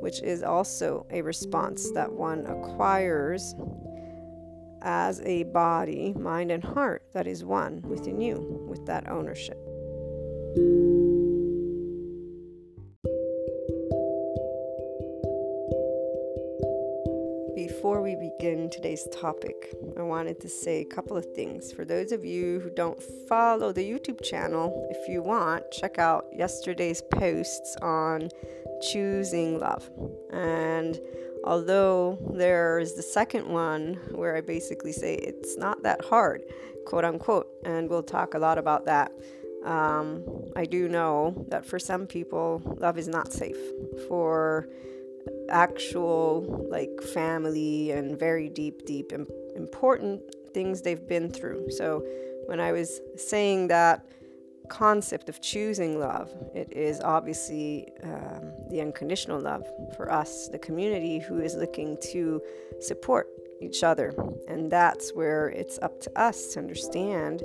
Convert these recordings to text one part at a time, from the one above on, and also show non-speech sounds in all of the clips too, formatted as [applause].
which is also a response that one acquires as a body, mind, and heart that is one within you with that ownership. Before we begin today's topic, I wanted to say a couple of things. For those of you who don't follow the YouTube channel, if you want, check out yesterday's posts on choosing love. And although there's the second one where I basically say it's not that hard, quote unquote, and we'll talk a lot about that. Um, I do know that for some people, love is not safe. For actual like family and very deep, deep, important things they've been through. So when I was saying that concept of choosing love, it is obviously um, the unconditional love for us, the community who is looking to support each other. And that's where it's up to us to understand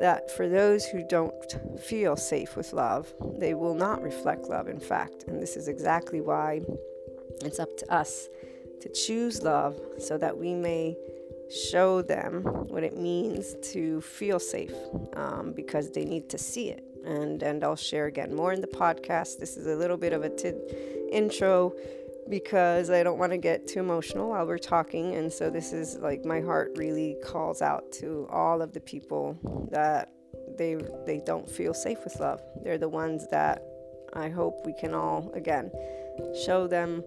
that for those who don't feel safe with love, they will not reflect love, in fact. And this is exactly why it's up to us to choose love so that we may show them what it means to feel safe um, because they need to see it. And, and I'll share again more in the podcast. This is a little bit of a t- intro because I don't want to get too emotional while we're talking. And so this is like my heart really calls out to all of the people that they they don't feel safe with love. They're the ones that I hope we can all again show them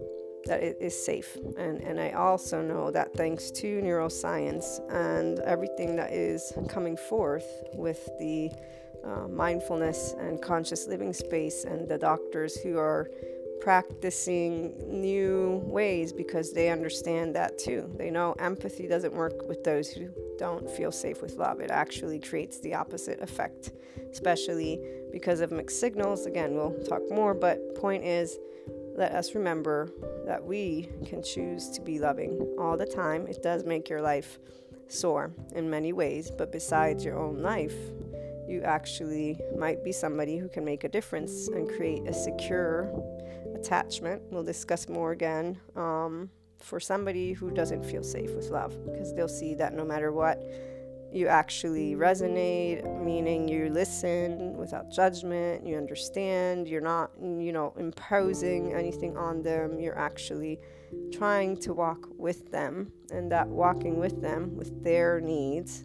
that it is safe. And, and I also know that thanks to neuroscience and everything that is coming forth with the uh, mindfulness and conscious living space and the doctors who are practicing new ways because they understand that too. They know empathy doesn't work with those who don't feel safe with love. It actually creates the opposite effect, especially because of mixed signals. Again, we'll talk more, but point is let us remember that we can choose to be loving all the time. It does make your life soar in many ways, but besides your own life, you actually might be somebody who can make a difference and create a secure attachment. We'll discuss more again um, for somebody who doesn't feel safe with love because they'll see that no matter what, you actually resonate, meaning you listen without judgment, you understand, you're not, you know, imposing anything on them, you're actually trying to walk with them, and that walking with them with their needs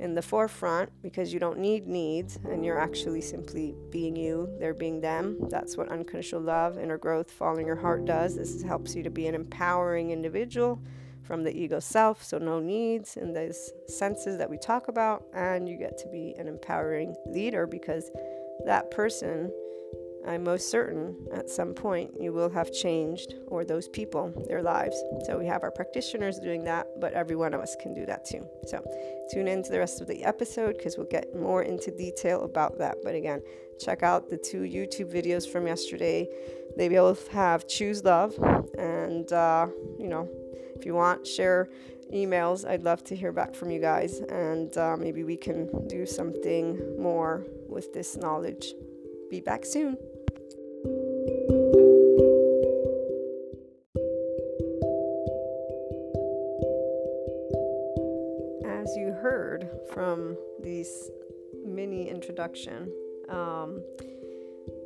in the forefront because you don't need needs and you're actually simply being you, they're being them. That's what unconditional love, inner growth, following your heart does. This helps you to be an empowering individual from the ego self, so no needs in those senses that we talk about, and you get to be an empowering leader because that person, I'm most certain at some point you will have changed, or those people, their lives. So we have our practitioners doing that, but every one of us can do that too. So tune in to the rest of the episode because we'll get more into detail about that. But again, check out the two YouTube videos from yesterday. They both have Choose Love and, uh, you know, if you want, share emails. I'd love to hear back from you guys, and uh, maybe we can do something more with this knowledge. Be back soon. As you heard from this mini introduction. Um,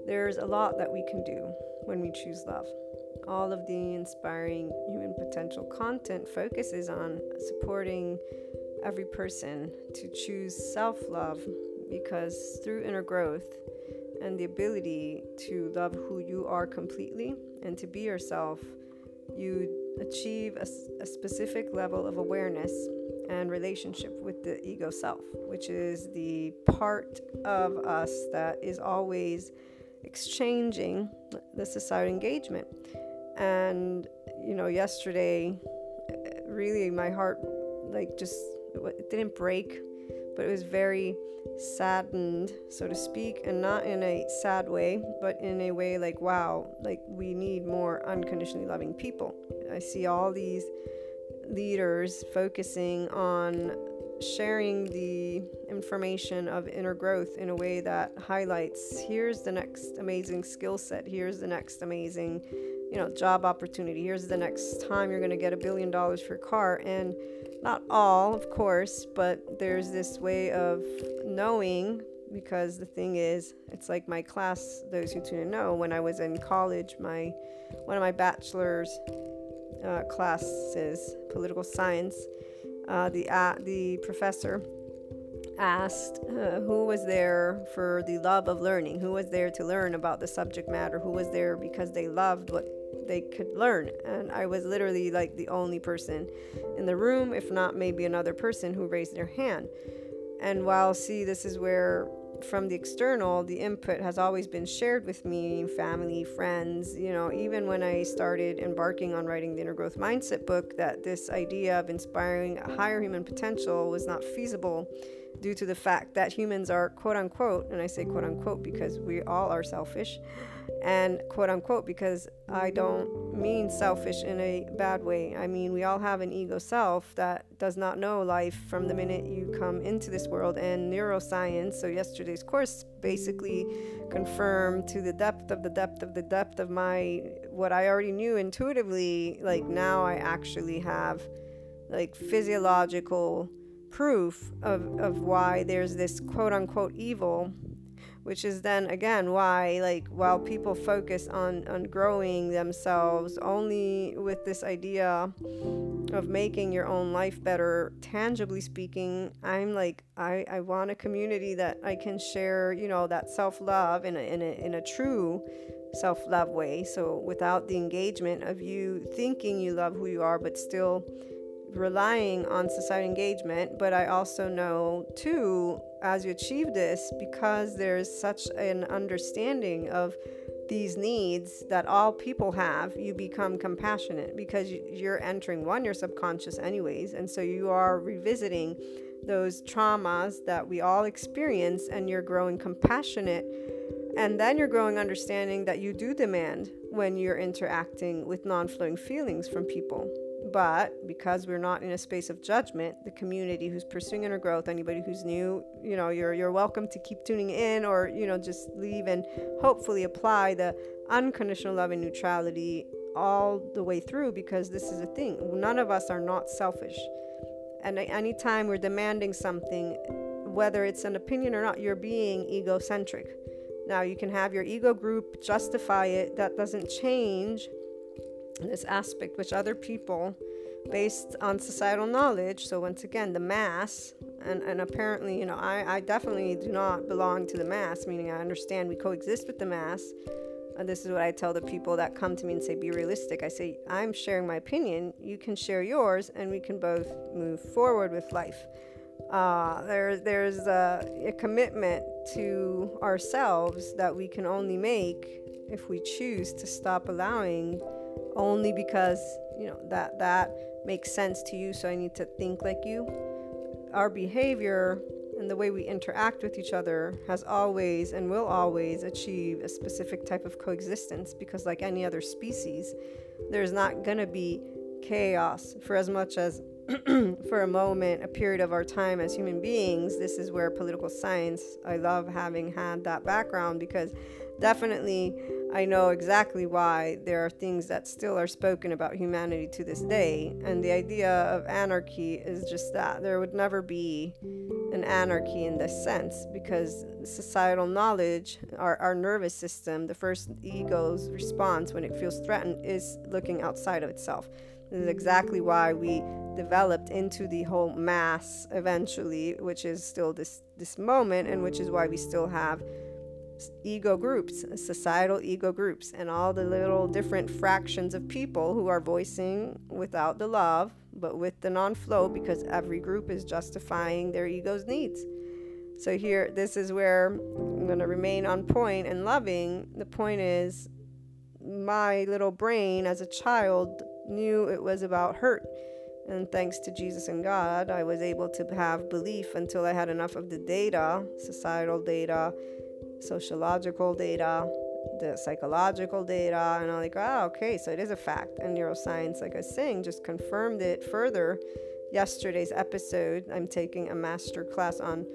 there's a lot that we can do when we choose love. All of the inspiring human potential content focuses on supporting every person to choose self love because through inner growth and the ability to love who you are completely and to be yourself, you achieve a, a specific level of awareness and relationship with the ego self, which is the part of us that is always exchanging the societal engagement. And, you know, yesterday, really my heart, like, just it didn't break, but it was very saddened, so to speak, and not in a sad way, but in a way like, wow, like we need more unconditionally loving people. I see all these leaders focusing on sharing the information of inner growth in a way that highlights here's the next amazing skill set, here's the next amazing, you know, job opportunity, here's the next time you're going to get a billion dollars for a car. And not all, of course, but there's this way of knowing because the thing is, it's like my class, those who in know, when I was in college, my one of my bachelor's uh, classes, political science, uh, the, uh, the professor asked uh, who was there for the love of learning, who was there to learn about the subject matter, who was there because they loved what they could learn. And I was literally like the only person in the room, if not maybe another person who raised their hand. And while, see, this is where from the external, the input has always been shared with me, family, friends, you know, even when I started embarking on writing the Inner Growth Mindset book, that this idea of inspiring a higher human potential was not feasible due to the fact that humans are quote unquote, and I say quote unquote because we all are selfish, and quote unquote because I don't mean selfish in a bad way. I mean, we all have an ego self that does not know life from the minute you come into this world. And neuroscience, so yesterday's course basically confirmed to the depth of the depth of the depth of my what I already knew intuitively. Like now, I actually have like physiological proof of, of why there's this quote unquote evil which is then again why like while people focus on on growing themselves only with this idea of making your own life better tangibly speaking i'm like i i want a community that i can share you know that self-love in a in a, in a true self-love way. So without the engagement of you thinking you love who you are but still relying on society engagement, but I also know too, as you achieve this, because there's such an understanding of these needs that all people have, you become compassionate because you're entering one, your subconscious, anyways, and so you are revisiting those traumas that we all experience, and you're growing compassionate. And then you're growing understanding that you do demand when you're interacting with non flowing feelings from people. But because we're not in a space of judgment, the community who's pursuing inner growth, anybody who's new, you know, you're you're welcome to keep tuning in or, you know, just leave and hopefully apply the unconditional love and neutrality all the way through because this is a thing. None of us are not selfish. And anytime we're demanding something, whether it's an opinion or not, you're being egocentric. Now, you can have your ego group justify it, that doesn't change this aspect which other people based on societal knowledge. So once again the mass and, and apparently you know I, I definitely do not belong to the mass meaning i understand we coexist with the mass. And this is what i tell the people that come to me and say be realistic. I say i'm sharing my opinion. You can share yours and we can both move forward with life. Uh, there, there's a, a commitment to ourselves that we can only make if we choose to stop allowing only because you know that that makes sense to you so i need to think like you. Our behavior and the way we interact with each other has always and will always achieve a specific type of coexistence because like any other species there's not going to be chaos. For as much as [clears throat] for a moment a period of our time as human beings this is where political science i love having had that background because definitely I know exactly why there are things that still are spoken about humanity to this day. And the idea of anarchy is just that there would never be an anarchy in this sense because societal knowledge, our, our nervous system, the first ego's response when it feels threatened is looking outside of itself. This is exactly why we developed into the whole mass eventually, which is still this this moment, and which is why we still have ego groups, societal ego groups, and all the little different fractions of people who are voicing without the love, but with the non flow, because every group is justifying their ego's needs. So, here, this is where I'm going to remain on point and loving. The point is, my little brain as a child knew it was about hurt. And thanks to Jesus and God, I was able to have belief until I had enough of the data, societal data, sociological data, the psychological data, and I'm like, oh, okay, so it is a fact. And neuroscience, like I was saying, just confirmed it further. Yesterday's episode, I'm taking a master class on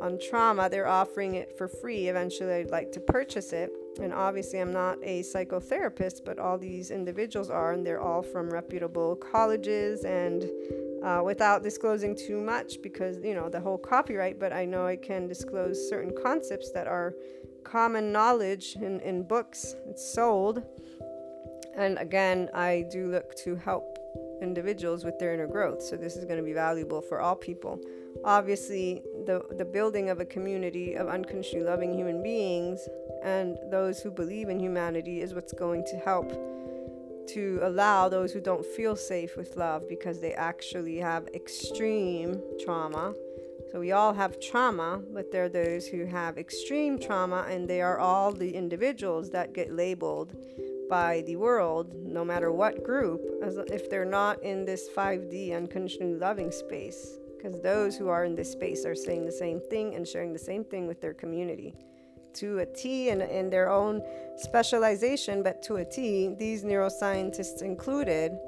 on trauma. They're offering it for free. Eventually, I'd like to purchase it. And obviously, I'm not a psychotherapist, but all these individuals are, and they're all from reputable colleges. And uh, without disclosing too much because you know the whole copyright but i know i can disclose certain concepts that are common knowledge in, in books. It's sold. And again i do look to help individuals with their inner growth. So this is going to be valuable for all people obviously the the building of a community of unconditionally loving human beings and those who believe in humanity is what's going to help to allow those who don't feel safe with love because they actually have extreme trauma. So we all have trauma, but there are those who have extreme trauma, and they are all the individuals that get labeled by the world, no matter what group, as if they're not in this 5D unconditionally loving space. Because those who are in this space are saying the same thing and sharing the same thing with their community. To a T and in their own specialization, but to a T, these neuroscientists included,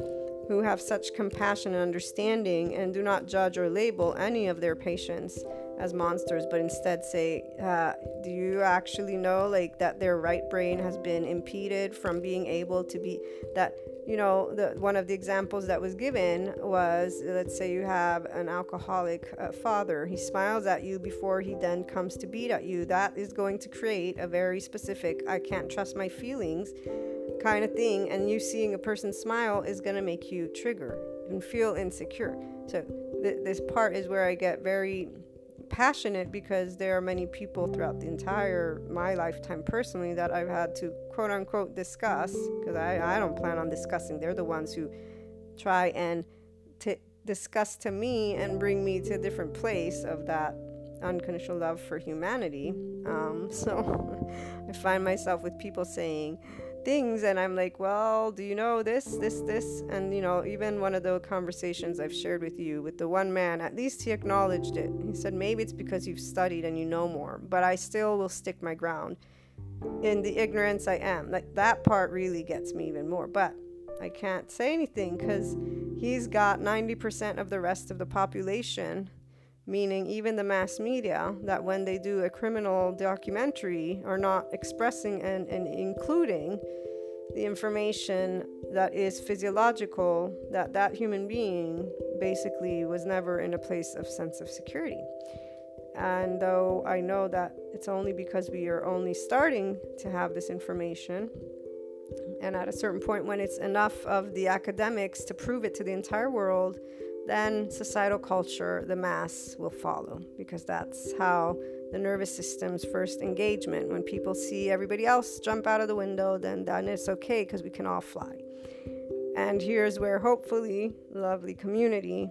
who have such compassion and understanding and do not judge or label any of their patients as monsters, but instead say, uh, Do you actually know like that their right brain has been impeded from being able to be that you know, the, one of the examples that was given was let's say you have an alcoholic uh, father. He smiles at you before he then comes to beat at you. That is going to create a very specific, I can't trust my feelings kind of thing. And you seeing a person smile is going to make you trigger and feel insecure. So, th- this part is where I get very passionate because there are many people throughout the entire my lifetime personally that I've had to quote unquote discuss because I, I don't plan on discussing. They're the ones who try and to discuss to me and bring me to a different place of that unconditional love for humanity. Um, [laughs] so I find myself with people saying, things and i'm like well do you know this this this and you know even one of the conversations i've shared with you with the one man at least he acknowledged it he said maybe it's because you've studied and you know more but i still will stick my ground in the ignorance i am. Like that part really gets me even more but i can't say anything because he's got 90% of the rest of the population meaning even the mass media, that when they do a criminal documentary are not expressing and, and including the information that is physiological that that human being basically was never in a place of sense of security and though i know that it's only because we are only starting to have this information and at a certain point when it's enough of the academics to prove it to the entire world then societal culture, the mass, will follow because that's how the nervous system's first engagement. When people see everybody else jump out of the window, then then it's okay because we can all fly. And here's where hopefully, lovely community,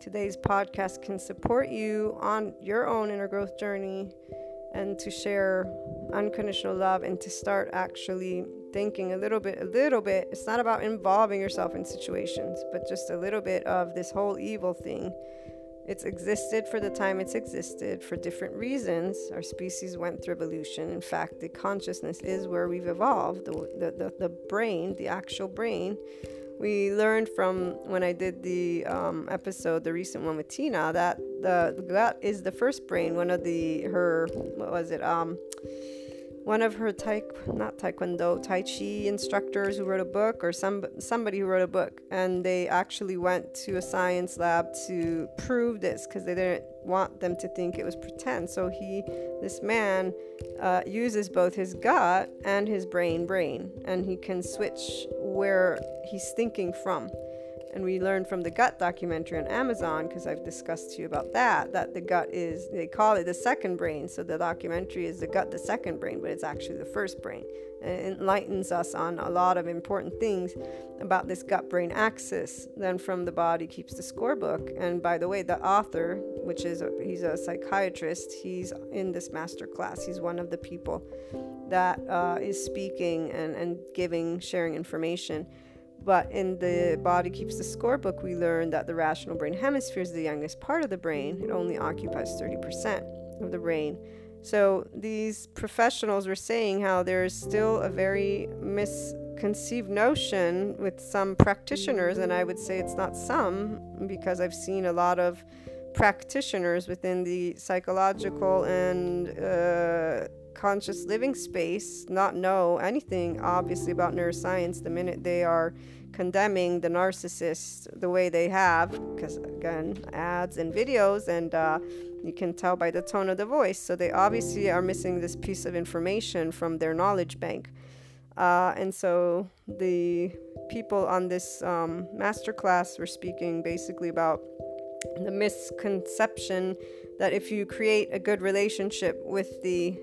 today's podcast can support you on your own inner growth journey and to share unconditional love and to start actually thinking a little bit, a little bit. It's not about involving yourself in situations, but just a little bit of this whole evil thing. It's existed for the time it's existed for different reasons. Our species went through evolution. In fact, the consciousness is where we've evolved. The, the, the, the brain, the actual brain, we learned from when I did the um, episode, the recent one with Tina, that the, gut is the first brain. One of the her what was it? Um, one of her tai not taekwondo tai chi instructors who wrote a book or some somebody who wrote a book and they actually went to a science lab to prove this because they didn't want them to think it was pretend so he this man uh, uses both his gut and his brain brain and he can switch where he's thinking from and we learned from the gut documentary on Amazon, because I've discussed to you about that, that the gut is, they call it the second brain. So the documentary is the gut, the second brain, but it's actually the first brain. It enlightens us on a lot of important things about this gut brain axis. Then from the body keeps the Score book. And by the way, the author, which is, a, he's a psychiatrist, he's in this master class. He's one of the people that uh, is speaking and, and giving, sharing information. But in the Body Keeps the Score book, we learn that the rational brain hemisphere is the youngest part of the brain. It only occupies 30% of the brain. So these professionals were saying how there is still a very misconceived notion with some practitioners, and I would say it's not some because I've seen a lot of practitioners within the psychological and uh, conscious living space not know anything obviously about neuroscience the minute they are condemning the narcissist the way they have because again ads and videos and uh, you can tell by the tone of the voice. So they obviously are missing this piece of information from their knowledge bank. Uh, and so the people on this um, master class were speaking basically about the misconception that if you create a good relationship with the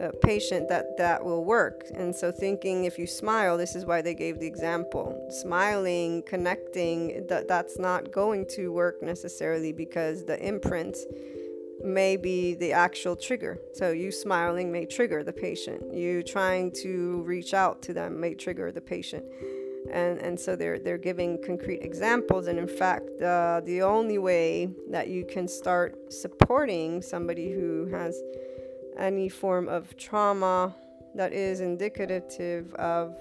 uh, patient that that will work. And so, thinking if you smile, this is why they gave the example. Smiling, connecting, that that's not going to work necessarily because the imprint may be the actual trigger. So, you smiling may trigger the patient. You trying to reach out to them may trigger the patient. And, and so they're they're giving concrete examples and in fact uh, the only way that you can start supporting somebody who has any form of trauma that is indicative of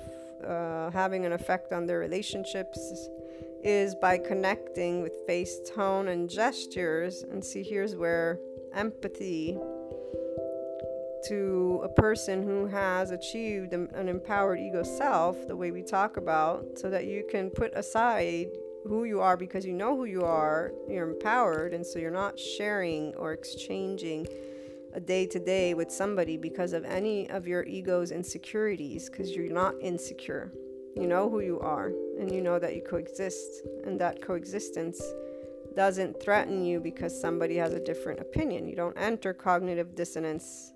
uh, having an effect on their relationships is by connecting with face tone and gestures. And see, here's where empathy to a person who has achieved an empowered ego self, the way we talk about, so that you can put aside who you are because you know who you are, you're empowered, and so you're not sharing or exchanging a day to day with somebody because of any of your ego's insecurities, because you're not insecure. You know who you are, and you know that you coexist, and that coexistence doesn't threaten you because somebody has a different opinion. You don't enter cognitive dissonance.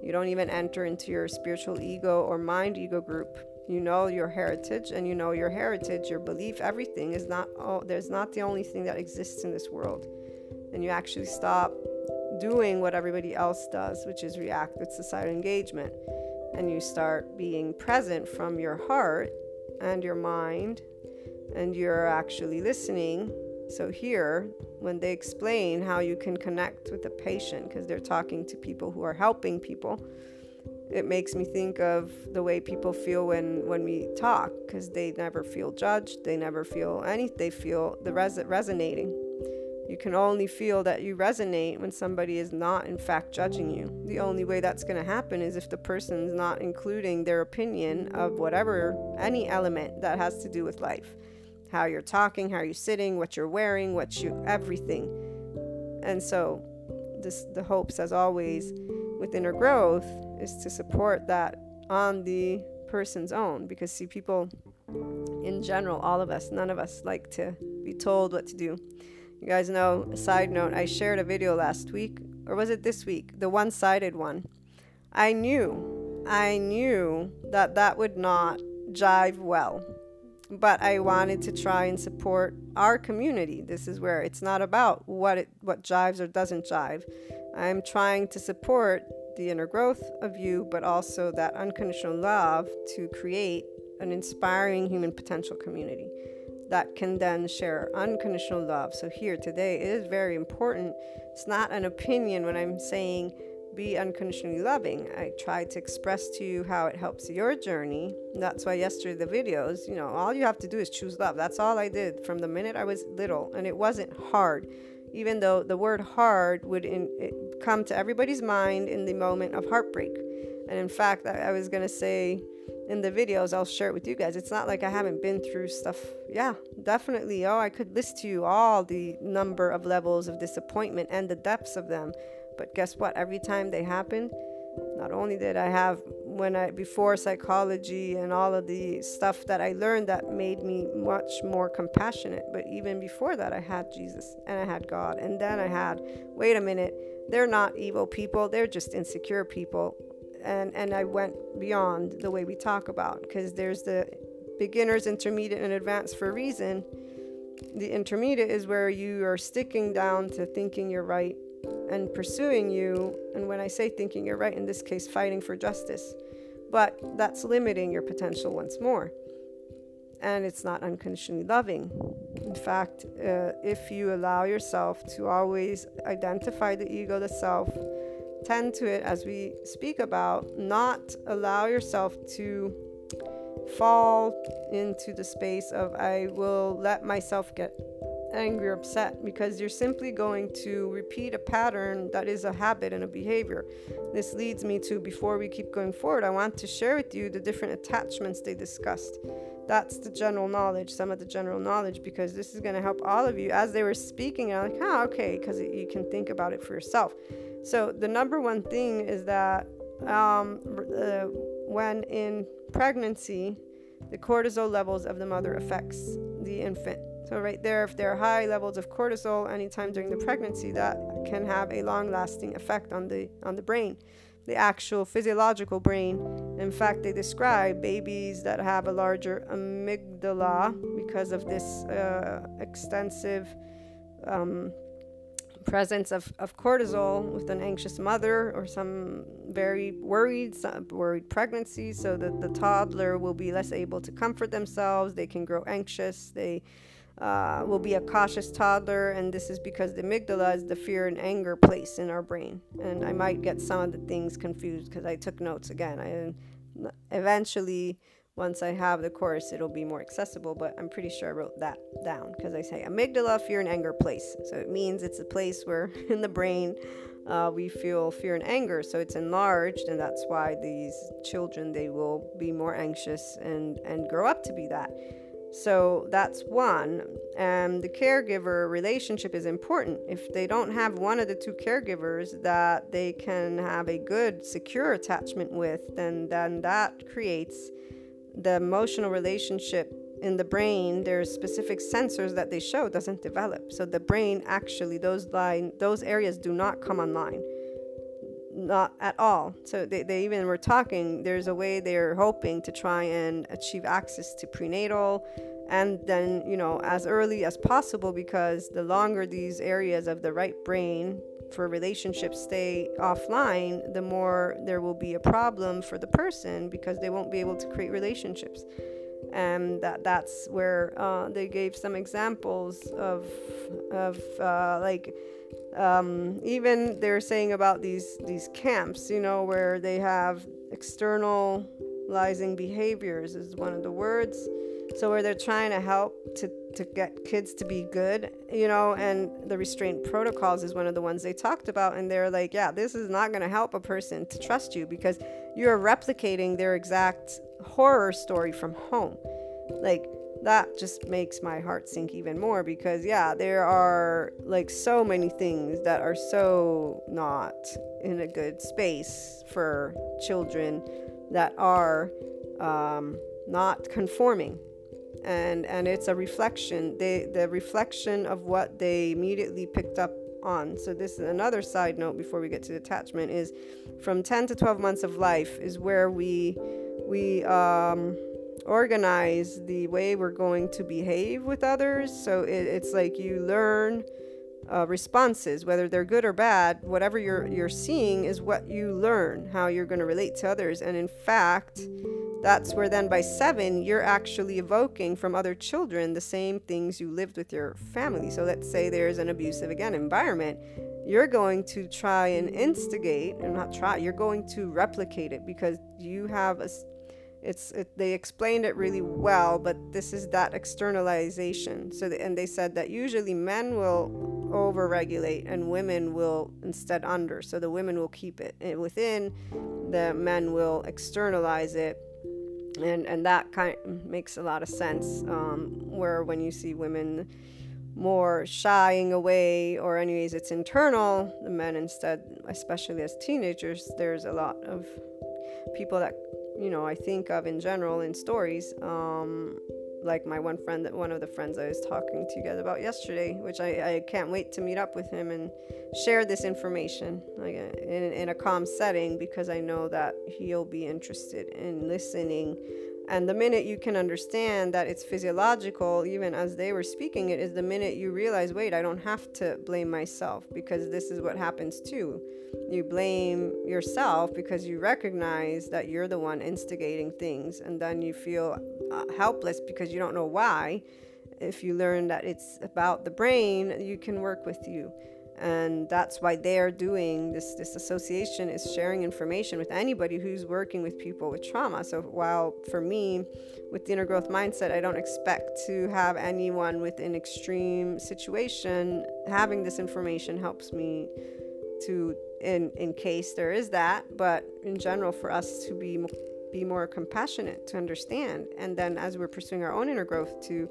You don't even enter into your spiritual ego or mind ego group. You know your heritage, and you know your heritage, your belief, everything is not, oh, there's not the only thing that exists in this world. And you actually stop doing what everybody else does, which is react with societal engagement. And you start being present from your heart and your mind, and you're actually listening. So, here, when they explain how you can connect with the patient, because they're talking to people who are helping people, it makes me think of the way people feel when when we talk because they never feel judged they never feel any they feel the res- resonating you can only feel that you resonate when somebody is not, in fact, judging you. The only way that's going to happen is if the person's not including their opinion of whatever, any element that has to do with life how you're talking, how you're sitting, what you're wearing, what you, everything. And so, this, the hopes, as always, with inner growth is to support that on the person's own. Because, see, people in general, all of us, none of us like to be told what to do. You guys know, side note, I shared a video last week, or was it this week? The one sided one. I knew, I knew that that would not jive well. But I wanted to try and support our community. This is where it's not about what it what jives or doesn't jive. I'm trying to support the inner growth of you, but also that unconditional love to create an inspiring human potential community that can then share unconditional love. So, here today, it is very important. It's not an opinion when I'm saying be unconditionally loving. I try to express to you how it helps your journey. That's why yesterday, the videos, you know, all you have to do is choose love. That's all I did from the minute I was little, and it wasn't hard. even though the word hard would in, come to everybody's mind in the moment of heartbreak. And in fact, I, I was going to say in the videos, I'll share it with you guys. It's not like I haven't been through stuff. Yeah, definitely. Oh, I could list to you all the number of levels of disappointment and the depths of them. But guess what? Every time they happened, not only did I have when I before psychology and all of the stuff that I learned that made me much more compassionate, but even before that I had Jesus and I had God. And then I had, wait a minute, they're not evil people, they're just insecure people. And and I went beyond the way we talk about because there's the beginners, intermediate and advanced for a reason. The intermediate is where you are sticking down to thinking you're right and pursuing you. And when I say thinking you're right, in this case, fighting for justice. But that's limiting your potential once more. And it's not unconditionally loving. In fact, uh, if you allow yourself to always identify the ego, the self, tend to it as we speak about, not allow yourself to fall into the space of I will let myself get angry or upset because you're simply going to repeat a pattern that is a habit and a behavior. This leads me to before we keep going forward, I want to share with you the different attachments they discussed. That's the general knowledge, some of the general knowledge, because this is going to help all of you. As they were speaking, I'm like, oh, okay, because you can think about it for yourself. So, the number one thing is that um, uh, when in pregnancy, the cortisol levels of the mother affects the infant so, right there, if there are high levels of cortisol anytime during the pregnancy, that can have a long lasting effect on the, on the brain, the actual physiological brain. In fact, they describe babies that have a larger amygdala because of this uh, extensive um, presence of, of cortisol with an anxious mother or some very worried some worried pregnancy so that the toddler will be less able to comfort themselves they can grow anxious they uh, will be a cautious toddler, and this is because the amygdala is the fear and anger place in our brain. And I might get some of the things confused because I took notes again. I eventually, once I have the course, it'll be more accessible. But I'm pretty sure I wrote that down because I say amygdala, fear and anger place. So it means it's a place where [laughs] in the brain uh, we feel fear and anger. So it's enlarged, and that's why these children they will be more anxious and and grow up to be that. So that's one. And the caregiver relationship is important. If they don't have one of the two caregivers that they can have a good, secure attachment with, then, then that creates the emotional relationship in the brain. There's specific sensors that they show doesn't develop. So the brain actually, those line, those areas do not come online not at all. So they, they even were talking, there's a way they're hoping to try and achieve access to prenatal and then, you know, as early as possible because the longer these areas of the right brain for relationships stay offline, the more there will be a problem for the person because they won't be able to create relationships. And that that's where uh, they gave some examples of of uh, like um, even they're saying about these these camps, you know, where they have externalizing behaviors is one of the words. So where they're trying to help to to get kids to be good, you know, and the restraint protocols is one of the ones they talked about, and they're like, yeah, this is not going to help a person to trust you because you're replicating their exact horror story from home, like that just makes my heart sink even more because yeah there are like so many things that are so not in a good space for children that are um, not conforming and and it's a reflection they the reflection of what they immediately picked up on so this is another side note before we get to attachment is from 10 to 12 months of life is where we we um organize the way we're going to behave with others. So it, it's like you learn uh, responses, whether they're good or bad. Whatever you're you're seeing is what you learn how you're going to relate to others. And in fact, that's where then by seven you're actually evoking from other children the same things you lived with your family. So let's say there's an abusive again environment. You're going to try and instigate, and not try. You're going to replicate it because you have a it's it, they explained it really well but this is that externalization so the, and they said that usually men will over regulate and women will instead under so the women will keep it within the men will externalize it and and that kind of makes a lot of sense um, where when you see women more shying away or anyways it's internal the men instead especially as teenagers there's a lot of people that you know i think of in general in stories um, like my one friend that one of the friends i was talking to you guys about yesterday which i, I can't wait to meet up with him and share this information like in, in a calm setting because i know that he'll be interested in listening and the minute you can understand that it's physiological, even as they were speaking it, is the minute you realize, wait, I don't have to blame myself because this is what happens too. You blame yourself because you recognize that you're the one instigating things, and then you feel uh, helpless because you don't know why. If you learn that it's about the brain, you can work with you and that's why they're doing this this association is sharing information with anybody who's working with people with trauma. So while for me with the inner growth mindset i don't expect to have anyone with an extreme situation having this information helps me to in in case there is that but in general for us to be be more compassionate to understand. And then as we're pursuing our own inner growth to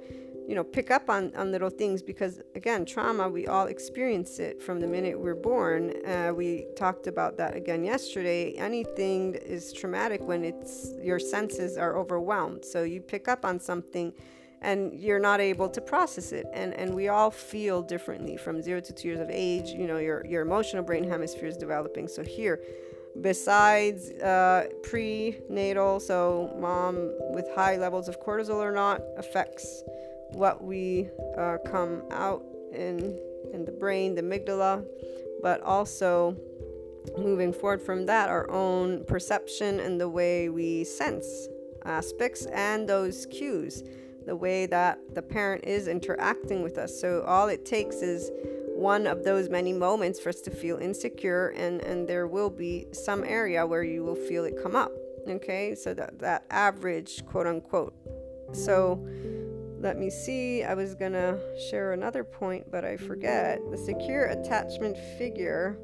you know pick up on, on little things because again trauma we all experience it from the minute we're born. Uh, we talked about that again yesterday. Anything is traumatic when it's your senses are overwhelmed. So you pick up on something and you're not able to process it. And and we all feel differently from zero to two years of age. You know your your emotional brain hemisphere is developing. So here besides uh, prenatal so mom with high levels of cortisol or not affects what we uh, come out in in the brain, the amygdala, but also moving forward from that, our own perception and the way we sense aspects and those cues, the way that the parent is interacting with us. So all it takes is one of those many moments for us to feel insecure and and there will be some area where you will feel it come up okay so that that average quote unquote so let me see. I was gonna share another point, but I forget. The secure attachment figure.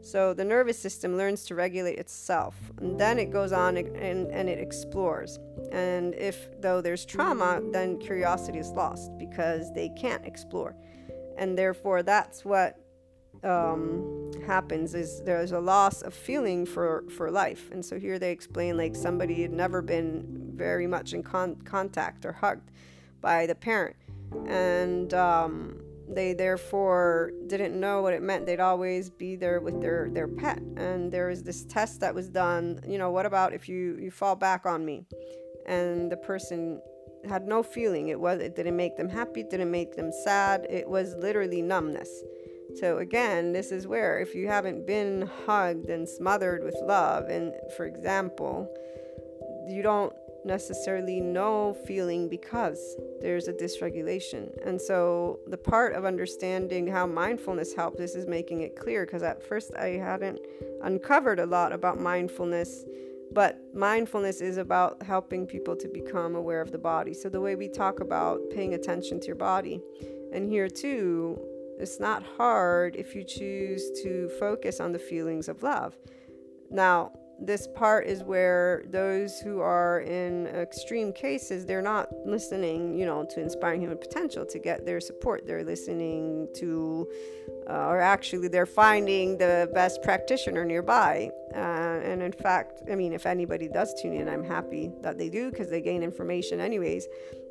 So the nervous system learns to regulate itself, and then it goes on and, and it explores. And if though there's trauma, then curiosity is lost because they can't explore, and therefore that's what um, happens is there's a loss of feeling for for life. And so here they explain like somebody had never been very much in con- contact or hugged by the parent. And um, they therefore didn't know what it meant. They'd always be there with their, their pet. And there was this test that was done, you know, what about if you, you fall back on me? And the person had no feeling. It was it didn't make them happy, it didn't make them sad. It was literally numbness. So again, this is where if you haven't been hugged and smothered with love, and for example, you don't necessarily know feeling because there's a dysregulation. And so the part of understanding how mindfulness helps this is making it clear because at first I hadn't uncovered a lot about mindfulness. But mindfulness is about helping people to become aware of the body. So, the way we talk about paying attention to your body, and here too, it's not hard if you choose to focus on the feelings of love. Now, this part is where those who are in extreme cases they're not listening you know to inspiring human potential to get their support. They're listening to uh, or actually they're finding the best practitioner nearby. Uh, and in fact i mean if anybody does tune in i'm happy that they do because they gain information anyways.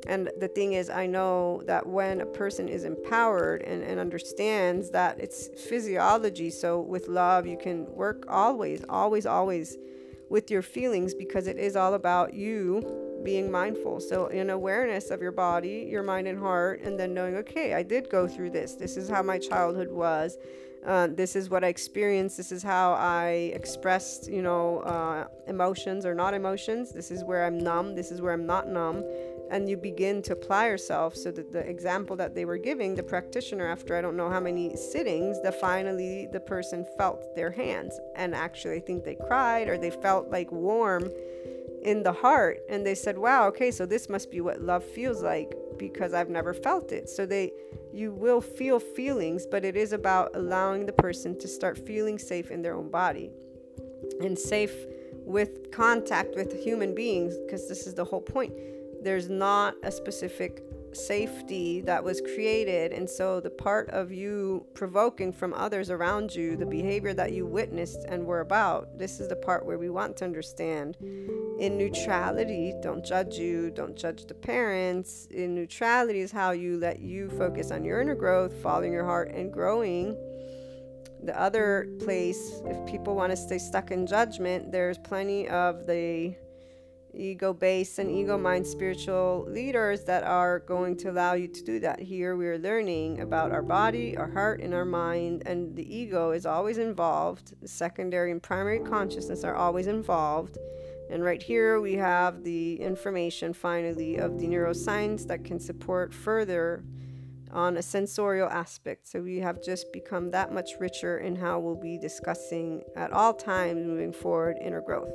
And the thing is i know that when a person is empowered and, and understands that it's physiology so with love you can work always always always with your feelings because it is all about you being mindful. So, in awareness of your body, your mind, and heart, and then knowing, okay, I did go through this. This is how my childhood was. Uh, this is what I experienced. This is how I expressed, you know, uh, emotions or not emotions. This is where I'm numb. This is where I'm not numb. And you begin to apply yourself. So that the example that they were giving, the practitioner, after I don't know how many sittings, that finally the person felt their hands, and actually I think they cried or they felt like warm in the heart and they said wow okay so this must be what love feels like because I've never felt it. So they you will feel feelings, but it is about allowing the person to start feeling safe in their own body and safe with contact with human beings because this is the whole point. There's not a specific safety that was created. And so the part of you provoking from others around you, the behavior that you witnessed and were about, this is the part where we want to understand. In neutrality, don't judge you, don't judge the parents. In neutrality is how you let you focus on your inner growth, following your heart, and growing. The other place, if people want to stay stuck in judgment, there's plenty of the ego based and ego mind spiritual leaders that are going to allow you to do that. Here we are learning about our body, our heart, and our mind, and the ego is always involved. Secondary and primary consciousness are always involved. And right here we have the information finally of the neuroscience that can support further on a sensorial aspect. So we have just become that much richer in how we'll be discussing at all times moving forward inner growth.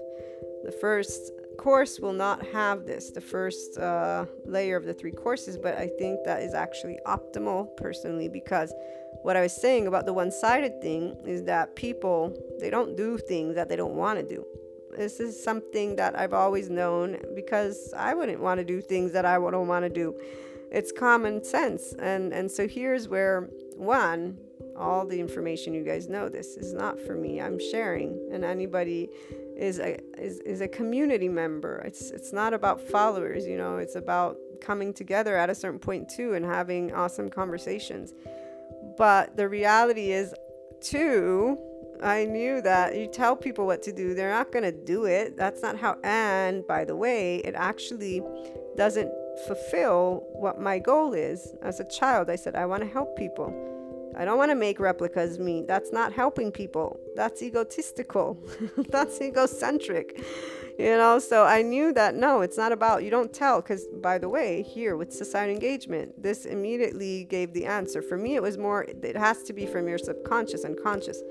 The first course will not have this, the first uh, layer of the three courses, but I think that is actually optimal personally because what I was saying about the one sided thing is that people, they don't do things that they don't want to do. This is something that I've always known because I wouldn't want to do things that I don't want to do. It's common sense. And, and so here's where, one, all the information you guys know this is not for me. I'm sharing, and anybody is a is, is a community member. It's it's not about followers, you know. It's about coming together at a certain point too and having awesome conversations. But the reality is, too, I knew that you tell people what to do, they're not gonna do it. That's not how. And by the way, it actually doesn't fulfill what my goal is. As a child, I said I want to help people. I don't want to make replicas me. That's not helping people. That's egotistical. [laughs] That's egocentric. You know, so I knew that no, it's not about you don't tell cuz by the way, here with society engagement, this immediately gave the answer. For me it was more it has to be from your subconscious and conscious.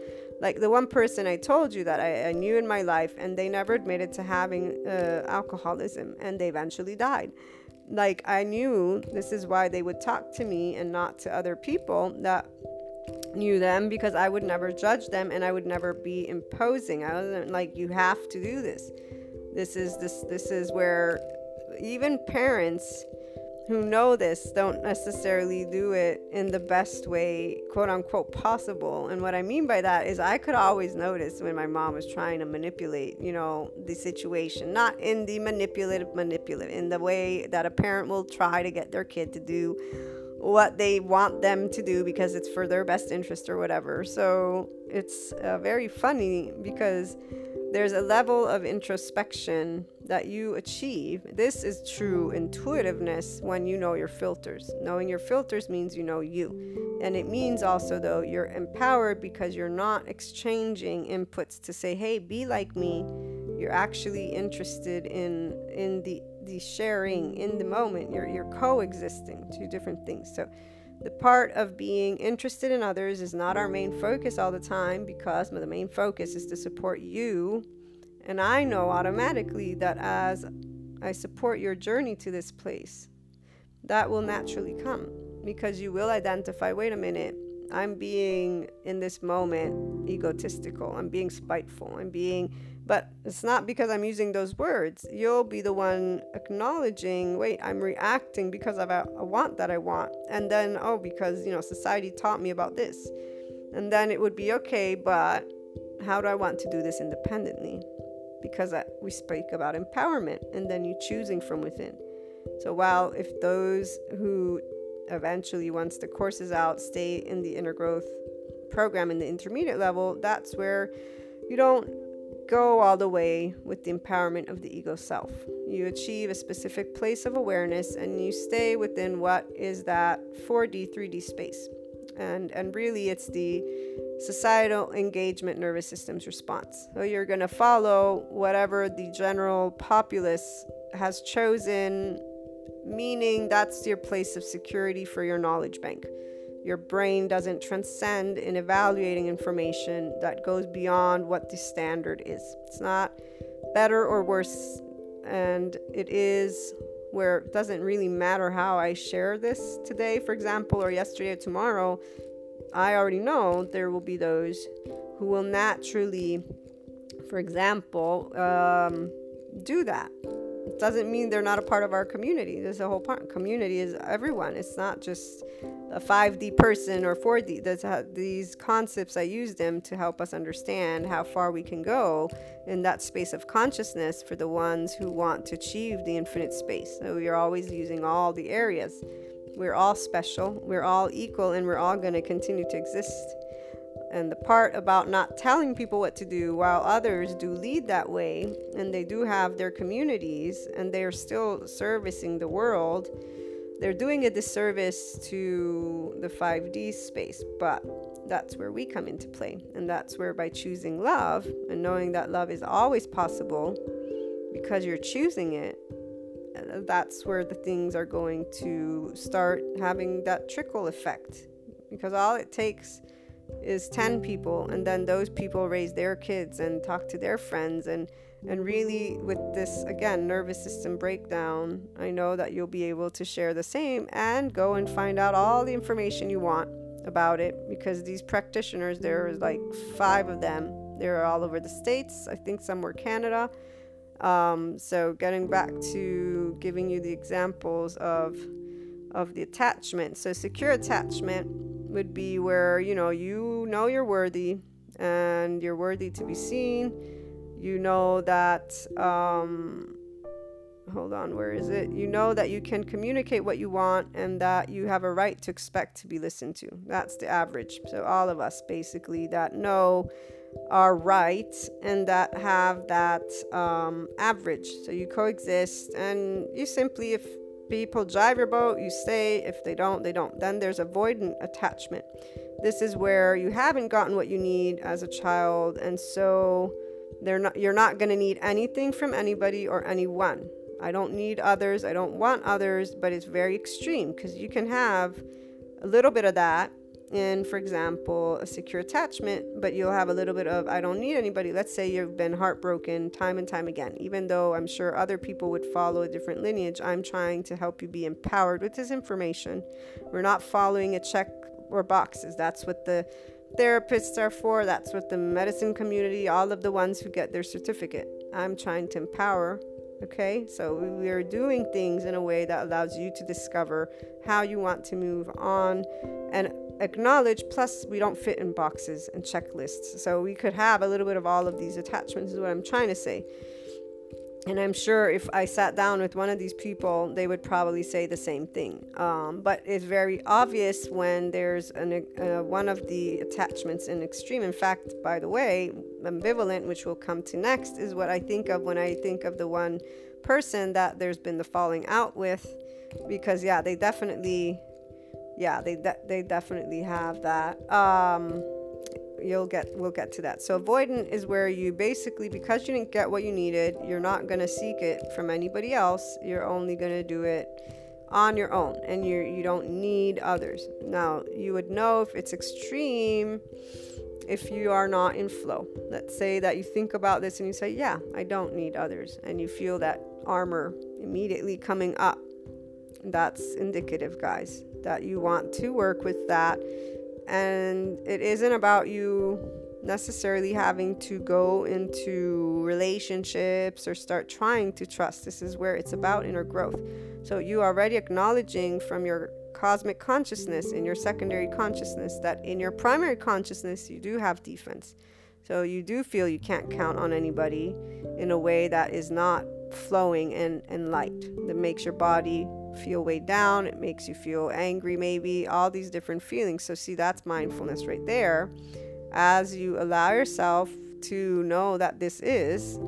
Like the one person I told you that I, I knew in my life and they never admitted to having uh, alcoholism and they eventually died like I knew this is why they would talk to me and not to other people that knew them because I would never judge them and I would never be imposing. I wasn't like you have to do this. This is this this is where even parents who know this don't necessarily do it in the best way, quote unquote, possible. And what I mean by that is I could always notice when my mom was trying to manipulate, you know, the situation, not in the manipulative, manipulative, in the way that a parent will try to get their kid to do what they want them to do because it's for their best interest or whatever. So it's uh, very funny because there's a level of introspection that you achieve. This is true intuitiveness when you know your filters. Knowing your filters means you know you. And it means also, though, you're empowered because you're not exchanging inputs to say, hey, be like me. You're actually interested in, in the the sharing in the moment. You're you're coexisting two different things. So the part of being interested in others is not our main focus all the time because the main focus is to support you. And I know automatically that as I support your journey to this place, that will naturally come because you will identify wait a minute, I'm being in this moment egotistical, I'm being spiteful, I'm being but it's not because I'm using those words. You'll be the one acknowledging, wait, I'm reacting because of a, a want that I want. And then, oh, because, you know, society taught me about this. And then it would be okay, but how do I want to do this independently? Because I, we speak about empowerment and then you choosing from within. So while if those who eventually, once the course is out, stay in the inner growth program in the intermediate level, that's where you don't go all the way with the empowerment of the ego self. You achieve a specific place of awareness and you stay within what is that 4D, 3D space. And, and really, it's the societal engagement nervous system's response. So you're going to follow whatever the general populace has chosen, meaning that's your place of security for your knowledge bank. Your brain doesn't transcend in evaluating information that goes beyond what the standard is. It's not better or worse, and it is where it doesn't really matter how I share this today, for example, or yesterday or tomorrow. I already know there will be those who will naturally, for example, um, do that. It doesn't mean they're not a part of our community. There's a whole part. Community is everyone. It's not just a 5D person or 4D. That's how, these concepts I use them to help us understand how far we can go in that space of consciousness for the ones who want to achieve the infinite space. So we are always using all the areas. We're all special. We're all equal, and we're all going to continue to exist and the part about not telling people what to do while others do lead that way and they do have their communities and they're still servicing the world they're doing a disservice to the 5D space. But that's where we come into play and that's where by choosing love and knowing that love is always possible because you're choosing it uh, that's where the things are going to start having that trickle effect. Because all it takes is 10 people and then those people raise their kids and talk to their friends and and really with this again nervous system breakdown i know that you'll be able to share the same and go and find out all the information you want about it because these practitioners there's like five of them. They're all over the states i think some were canada. Um, so getting back to giving you the examples of of the attachment. So secure attachment would be where you know you know you're worthy and you're worthy to be seen. You know that um hold on where is it? You know that you can communicate what you want and that you have a right to expect to be listened to. That's the average. So all of us basically that know our right and that have that um, average. So you coexist and you simply if people drive your boat, you stay. If they don't, they don't. Then there's avoidant attachment. This is where you haven't gotten what you need as a child, and so they're not you're not going to need anything from anybody or anyone. I don't need others. I don't want others, but it's very extreme because you can have a little bit of that in, for example, a secure attachment, but you'll have a little bit of, I don't need anybody. Let's say you've been heartbroken time and time again. Even though I'm sure other people would follow a different lineage, I'm trying to help you be empowered with this information. We're not following a check or boxes. That's what the therapists are for. That's what the medicine community, all of the ones who get their certificate. I'm trying to empower Okay, so we are doing things in a way that allows you to discover how you want to move on and acknowledge. Plus, we don't fit in boxes and checklists. So we could have a little bit of all of these attachments, is what I'm trying to say. And I'm sure if I sat down with one of these people, they would probably say the same thing. Um, but it's very obvious when there's an, uh, one of the attachments in extreme. In fact, by the way, ambivalent, which we'll come to next, is what I think of when I think of the one person that there's been the falling out with. Because, yeah, they definitely, yeah, they, de- they definitely have that. Um, you'll get we'll get to that. So avoidant is where you basically because you didn't get what you needed, you're not going to seek it from anybody else. You're only going to do it on your own and you you don't need others. Now, you would know if it's extreme if you are not in flow. Let's say that you think about this and you say, "Yeah, I don't need others." And you feel that armor immediately coming up. That's indicative, guys, that you want to work with that and it isn't about you necessarily having to go into relationships or start trying to trust. This is where it's about inner growth. So you already acknowledging from your cosmic consciousness in your secondary consciousness that in your primary consciousness you do have defense. So you do feel you can't count on anybody in a way that is not flowing and, and light, that makes your body feel weighed down, it makes you feel angry, maybe, all these different feelings. So, see, that's mindfulness right there. As you allow yourself to know that this is,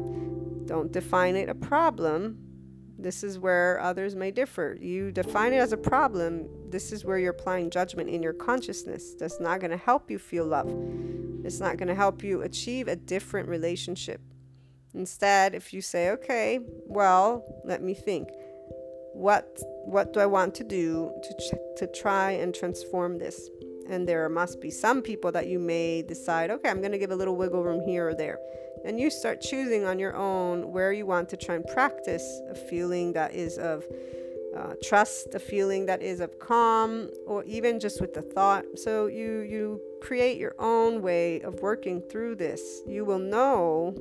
don't define it a problem. This is where others may differ. You define it as a problem. This is where you're applying judgment in your consciousness. That's not going to help you feel love. It's not going to help you achieve a different relationship. Instead, if you say, okay, well, let me think what what do I want to do to ch- to try and transform this? And there must be some people that you may decide, okay, I'm going to give a little wiggle room here or there. And you start choosing on your own where you want to try and practice a feeling that is of uh, trust, a feeling that is of calm, or even just with the thought. So you you create your own way of working through this. You will know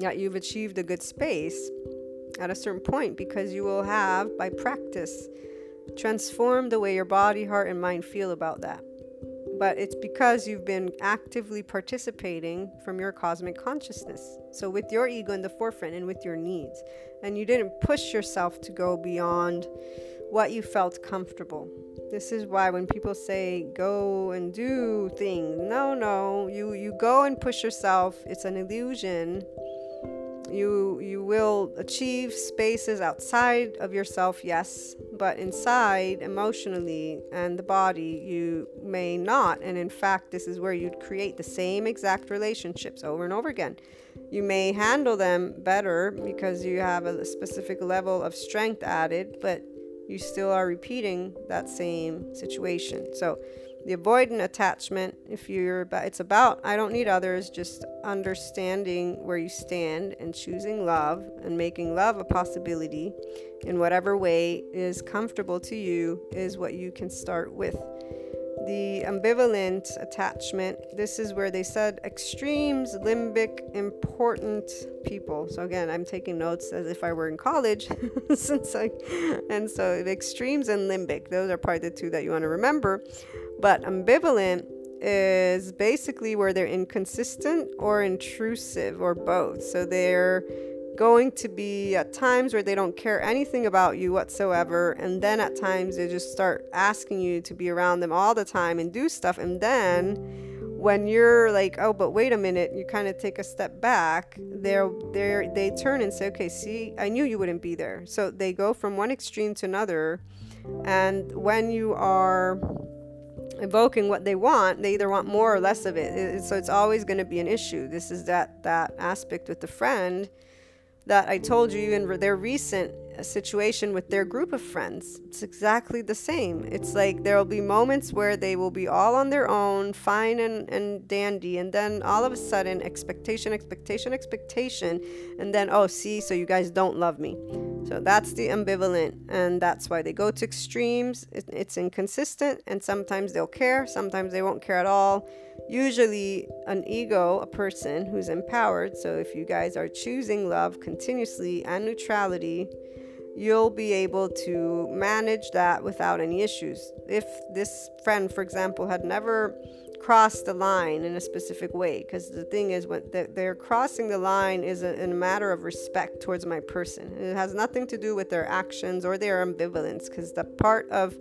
that you've achieved a good space at a certain point because you will have, by practice, transformed the way your body, heart, and mind feel about that. But it's because you've been actively participating from your cosmic consciousness. So, with your ego in the forefront and with your needs. And you didn't push yourself to go beyond what you felt comfortable. This is why when people say go and do things, no, no, you, you go and push yourself. It's an illusion you you will achieve spaces outside of yourself yes but inside emotionally and the body you may not. And in fact this is where you'd create the same exact relationships over and over again. You may handle them better because you have a specific level of strength added but you still are repeating that same situation. So the avoidant attachment if you're about it's about i don't need others just understanding where you stand and choosing love and making love a possibility in whatever way is comfortable to you is what you can start with the ambivalent attachment. This is where they said extremes limbic important people. So again i'm taking notes as if i were in college [laughs] since i and so extremes and limbic those are probably the two that you want to remember. But ambivalent is basically where they're inconsistent or intrusive or both. So they're going to be at times where they don't care anything about you whatsoever and then at times they just start asking you to be around them all the time and do stuff and then when you're like oh but wait a minute you kind of take a step back they're they they turn and say okay see I knew you wouldn't be there. So they go from one extreme to another and when you are evoking what they want they either want more or less of it. So it's always going to be an issue. This is that that aspect with the friend that I told you in their recent uh, situation with their group of friends. It's exactly the same. It's like there will be moments where they will be all on their own, fine and, and dandy, and then all of a sudden, expectation, expectation, expectation, and then, oh, see, so you guys don't love me. So that's the ambivalent, and that's why they go to extremes. It, it's inconsistent, and sometimes they'll care, sometimes they won't care at all usually an ego, a person who's empowered. So if you guys are choosing love continuously and neutrality, you'll be able to manage that without any issues. If this friend, for example, had never crossed the line in a specific way, because the thing is, when they're crossing the line is a, in a matter of respect towards my person. It has nothing to do with their actions or their ambivalence, because the part of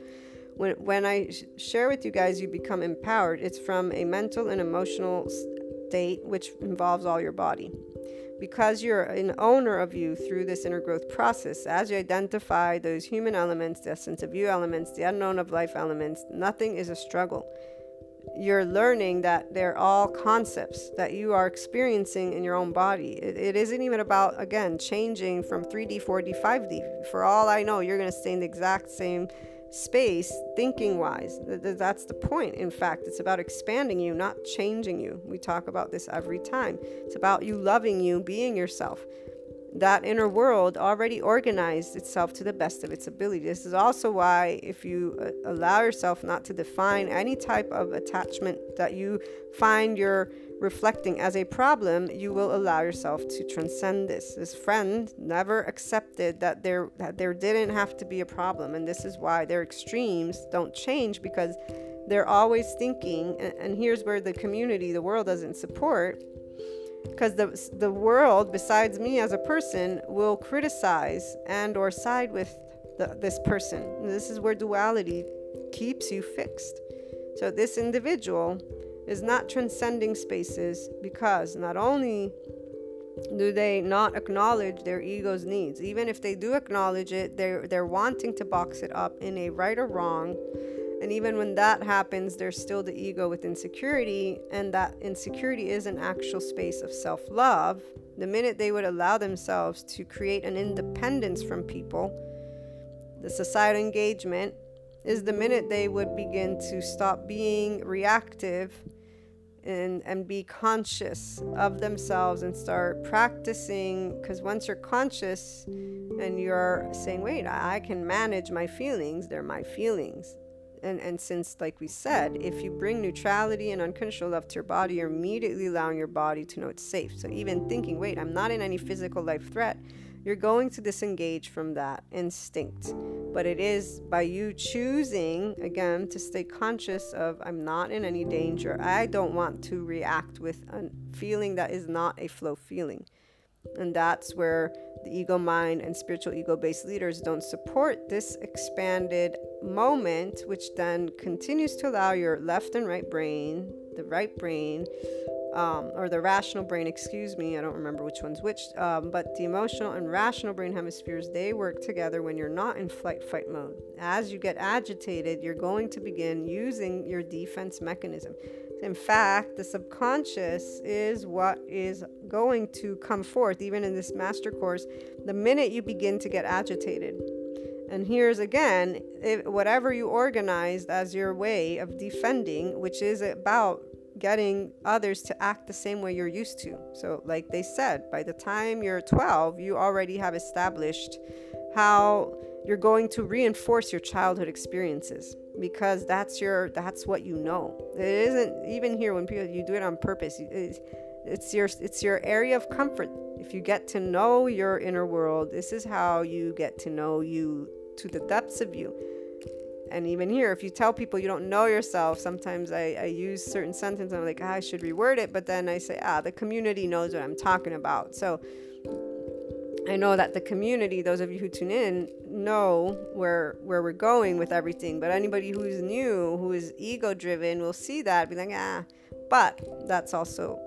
when, when I sh- share with you guys, you become empowered. It's from a mental and emotional state, which involves all your body. Because you're an owner of you through this inner growth process, as you identify those human elements, the essence of you elements, the unknown of life elements, nothing is a struggle. You're learning that they're all concepts that you are experiencing in your own body. It, it isn't even about, again, changing from 3D, 4D, 5D. For all I know, you're going to stay in the exact same space thinking wise. That's the point. In fact, it's about expanding you, not changing you. We talk about this every time. It's about you loving you, being yourself. That inner world already organized itself to the best of its ability. This is also why, if you uh, allow yourself not to define any type of attachment that you find you're reflecting as a problem, you will allow yourself to transcend this. This friend never accepted that there that there didn't have to be a problem, and this is why their extremes don't change because they're always thinking. And, and here's where the community, the world, doesn't support. Because the, the world, besides me as a person, will criticize and or side with the, this person. This is where duality keeps you fixed. So this individual is not transcending spaces because not only do they not acknowledge their ego's needs even if they do acknowledge it they're they're wanting to box it up in a right or wrong and even when that happens there's still the ego with insecurity and that insecurity is an actual space of self-love. The minute they would allow themselves to create an independence from people the societal engagement is the minute they would begin to stop being reactive and and be conscious of themselves and start practicing. Because once you're conscious and you're saying wait I can manage my feelings they're my feelings and and since like we said if you bring neutrality and unconditional love to your body you're immediately allowing your body to know it's safe. So even thinking wait i'm not in any physical life threat you're going to disengage from that instinct. But it is by you choosing again to stay conscious of i'm not in any danger. I don't want to react with a feeling that is not a flow feeling. And that's where the ego mind and spiritual ego based leaders don't support this expanded moment, which then continues to allow your left and right brain, the right brain, um, or the rational brain, excuse me, I don't remember which one's which, um, but the emotional and rational brain hemispheres, they work together when you're not in flight fight mode. As you get agitated, you're going to begin using your defense mechanism. In fact, the subconscious is what is going to come forth, even in this master course, the minute you begin to get agitated. And here's again, if, whatever you organized as your way of defending, which is about getting others to act the same way you're used to. So, like they said, by the time you're 12, you already have established how you're going to reinforce your childhood experiences because that's your that's what you know. It isn't even here when people you do it on purpose it's, your it's your area of comfort. If you get to know your inner world this is how you get to know you to the depths of you. And even here if you tell people you don't know yourself sometimes i, I use certain sentences i'm like ah, i should reword it but then i say ah the community knows what i'm talking about. So I know that the community, those of you who tune in, know where where we're going with everything. But anybody who's new, who is ego driven, will see that, be like, ah. But that's also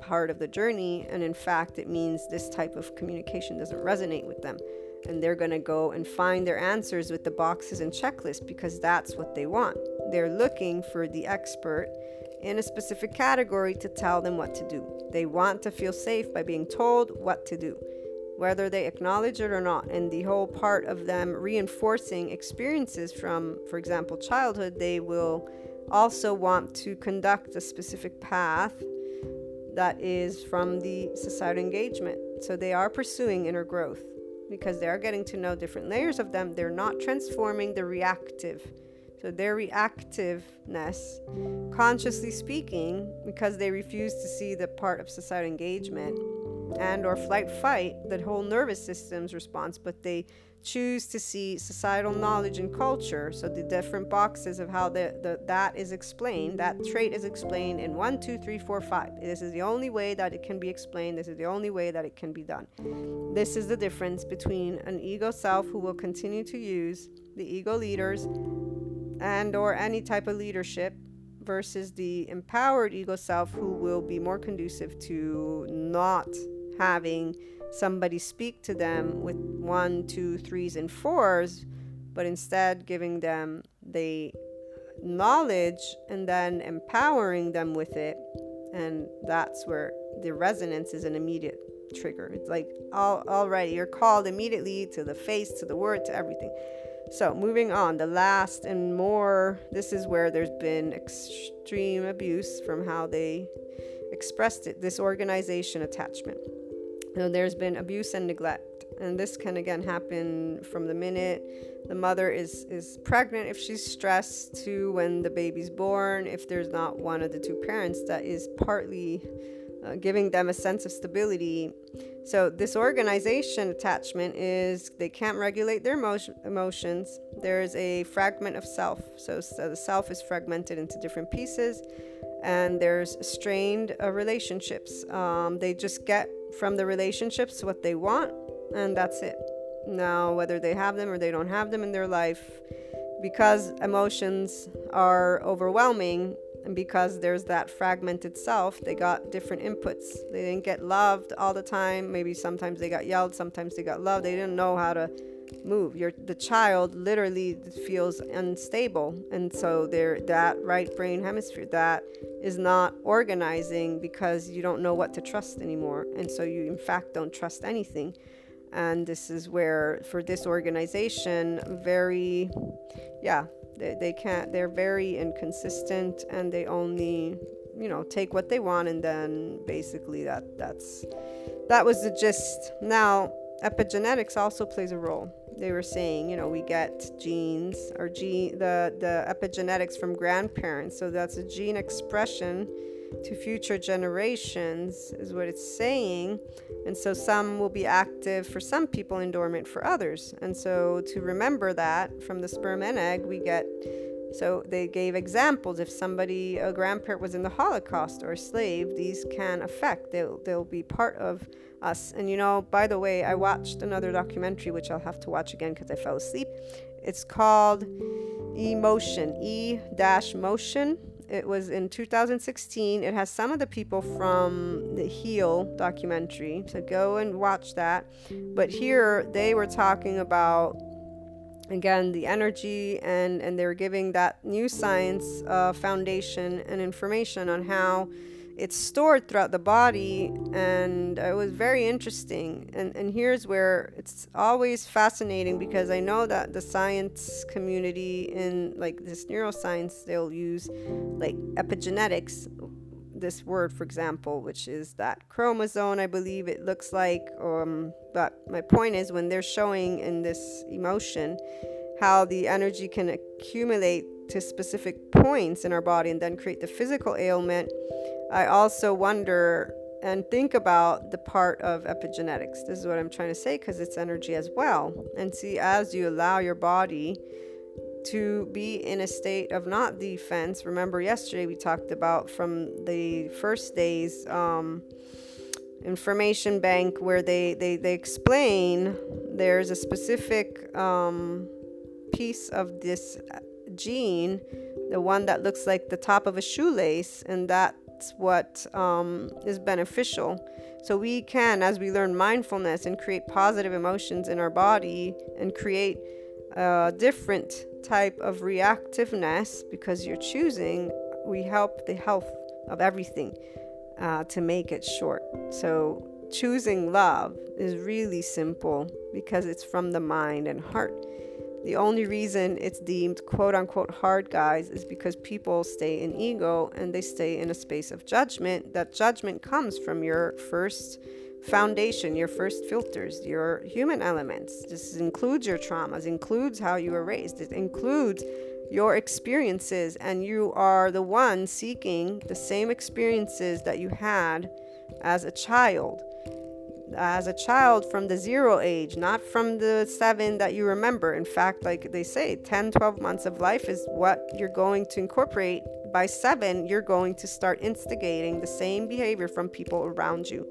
part of the journey. And in fact, it means this type of communication doesn't resonate with them. And they're to go and find their answers with the boxes and checklists because that's what they want. They're looking for the expert in a specific category to tell them what to do. They want to feel safe by being told what to do whether they acknowledge it or not. And the whole part of them reinforcing experiences from, for example, childhood, they will also want to conduct a specific path that is from the societal engagement. So they are pursuing inner growth because they are getting to know different layers of them. They're not transforming the reactive. So their reactiveness, consciously speaking, because they refuse to see the part of societal engagement, and or flight fight the whole nervous system's response but they choose to see societal knowledge and culture. So the different boxes of how the, the that is explained that trait is explained in one two three four five. This is the only way that it can be explained. This is the only way that it can be done. This is the difference between an ego self who will continue to use the ego leaders and or any type of leadership versus the empowered ego self who will be more conducive to not having somebody speak to them with one, two, threes, and fours, but instead giving them the knowledge and then empowering them with it. And that's where the resonance is an immediate trigger. It's like all already you're called immediately to the face, to the word, to everything. So, moving on, the last and more, this is where there's been extreme abuse from how they expressed it disorganization attachment. So there's been abuse and neglect. And this can again happen from the minute the mother is, is pregnant, if she's stressed, to when the baby's born, if there's not one of the two parents that is partly uh, giving them a sense of stability. So, disorganization attachment is they can't regulate their emotion, emotions. There's a fragment of self. So, so, the self is fragmented into different pieces, and there's strained uh, relationships. Um, they just get from the relationships what they want, and that's it. Now, whether they have them or they don't have them in their life, because emotions are overwhelming and because there's that fragmented self, they got different inputs. They didn't get loved all the time. Maybe sometimes they got yelled, sometimes they got loved. They didn't know how to move. Your the child literally feels unstable, and so there that right brain hemisphere that is not organizing because you don't know what to trust anymore, and so you in fact don't trust anything. And this is where, for disorganization, very, yeah, They, they can't, they're very inconsistent and they only, you know, take what they want and then basically that that's that was the gist. Now, epigenetics also plays a role. They were saying, you know, we get genes or gene the the epigenetics from grandparents. So that's a gene expression to future generations is what it's saying. And so some will be active for some people and dormant for others. And so to remember that from the sperm and egg, we get so they gave examples. If somebody, a grandparent was in the Holocaust or a slave, these can affect. They'll, they'll be part of us. And you know, by the way, I watched another documentary, which I'll have to watch again because I fell asleep. It's called Emotion, E motion. It was in 2016. It has some of the people from the Heal documentary. So go and watch that. But here they were talking about again the energy and and they were giving that new science uh, foundation and information on how it's stored throughout the body and it was very interesting. And and here's where it's always fascinating because i know that the science community in like this neuroscience they'll use like epigenetics this word for example which is that chromosome i believe it looks like um but my point is when they're showing in this emotion how the energy can accumulate to specific points in our body and then create the physical ailment I also wonder and think about the part of epigenetics. This is what I'm trying to say because it's energy as well. And see, as you allow your body to be in a state of not defense, remember yesterday we talked about from the first day's um, information bank where they, they, they explain there's a specific um, piece of this gene, the one that looks like the top of a shoelace, and that that's what um, is beneficial. So we can, as we learn mindfulness and create positive emotions in our body and create a different type of reactiveness because you're choosing, we help the health of everything uh, to make it short. So choosing love is really simple because it's from the mind and heart. The only reason it's deemed quote unquote hard, guys, is because people stay in ego and they stay in a space of judgment. That judgment comes from your first foundation, your first filters, your human elements. This includes your traumas, includes how you were raised, it includes your experiences, and you are the one seeking the same experiences that you had as a child as a child from the zero age, not from the seven that you remember. In fact, like they say, 10, 12 months of life is what you're going to incorporate. By seven, you're going to start instigating the same behavior from people around you.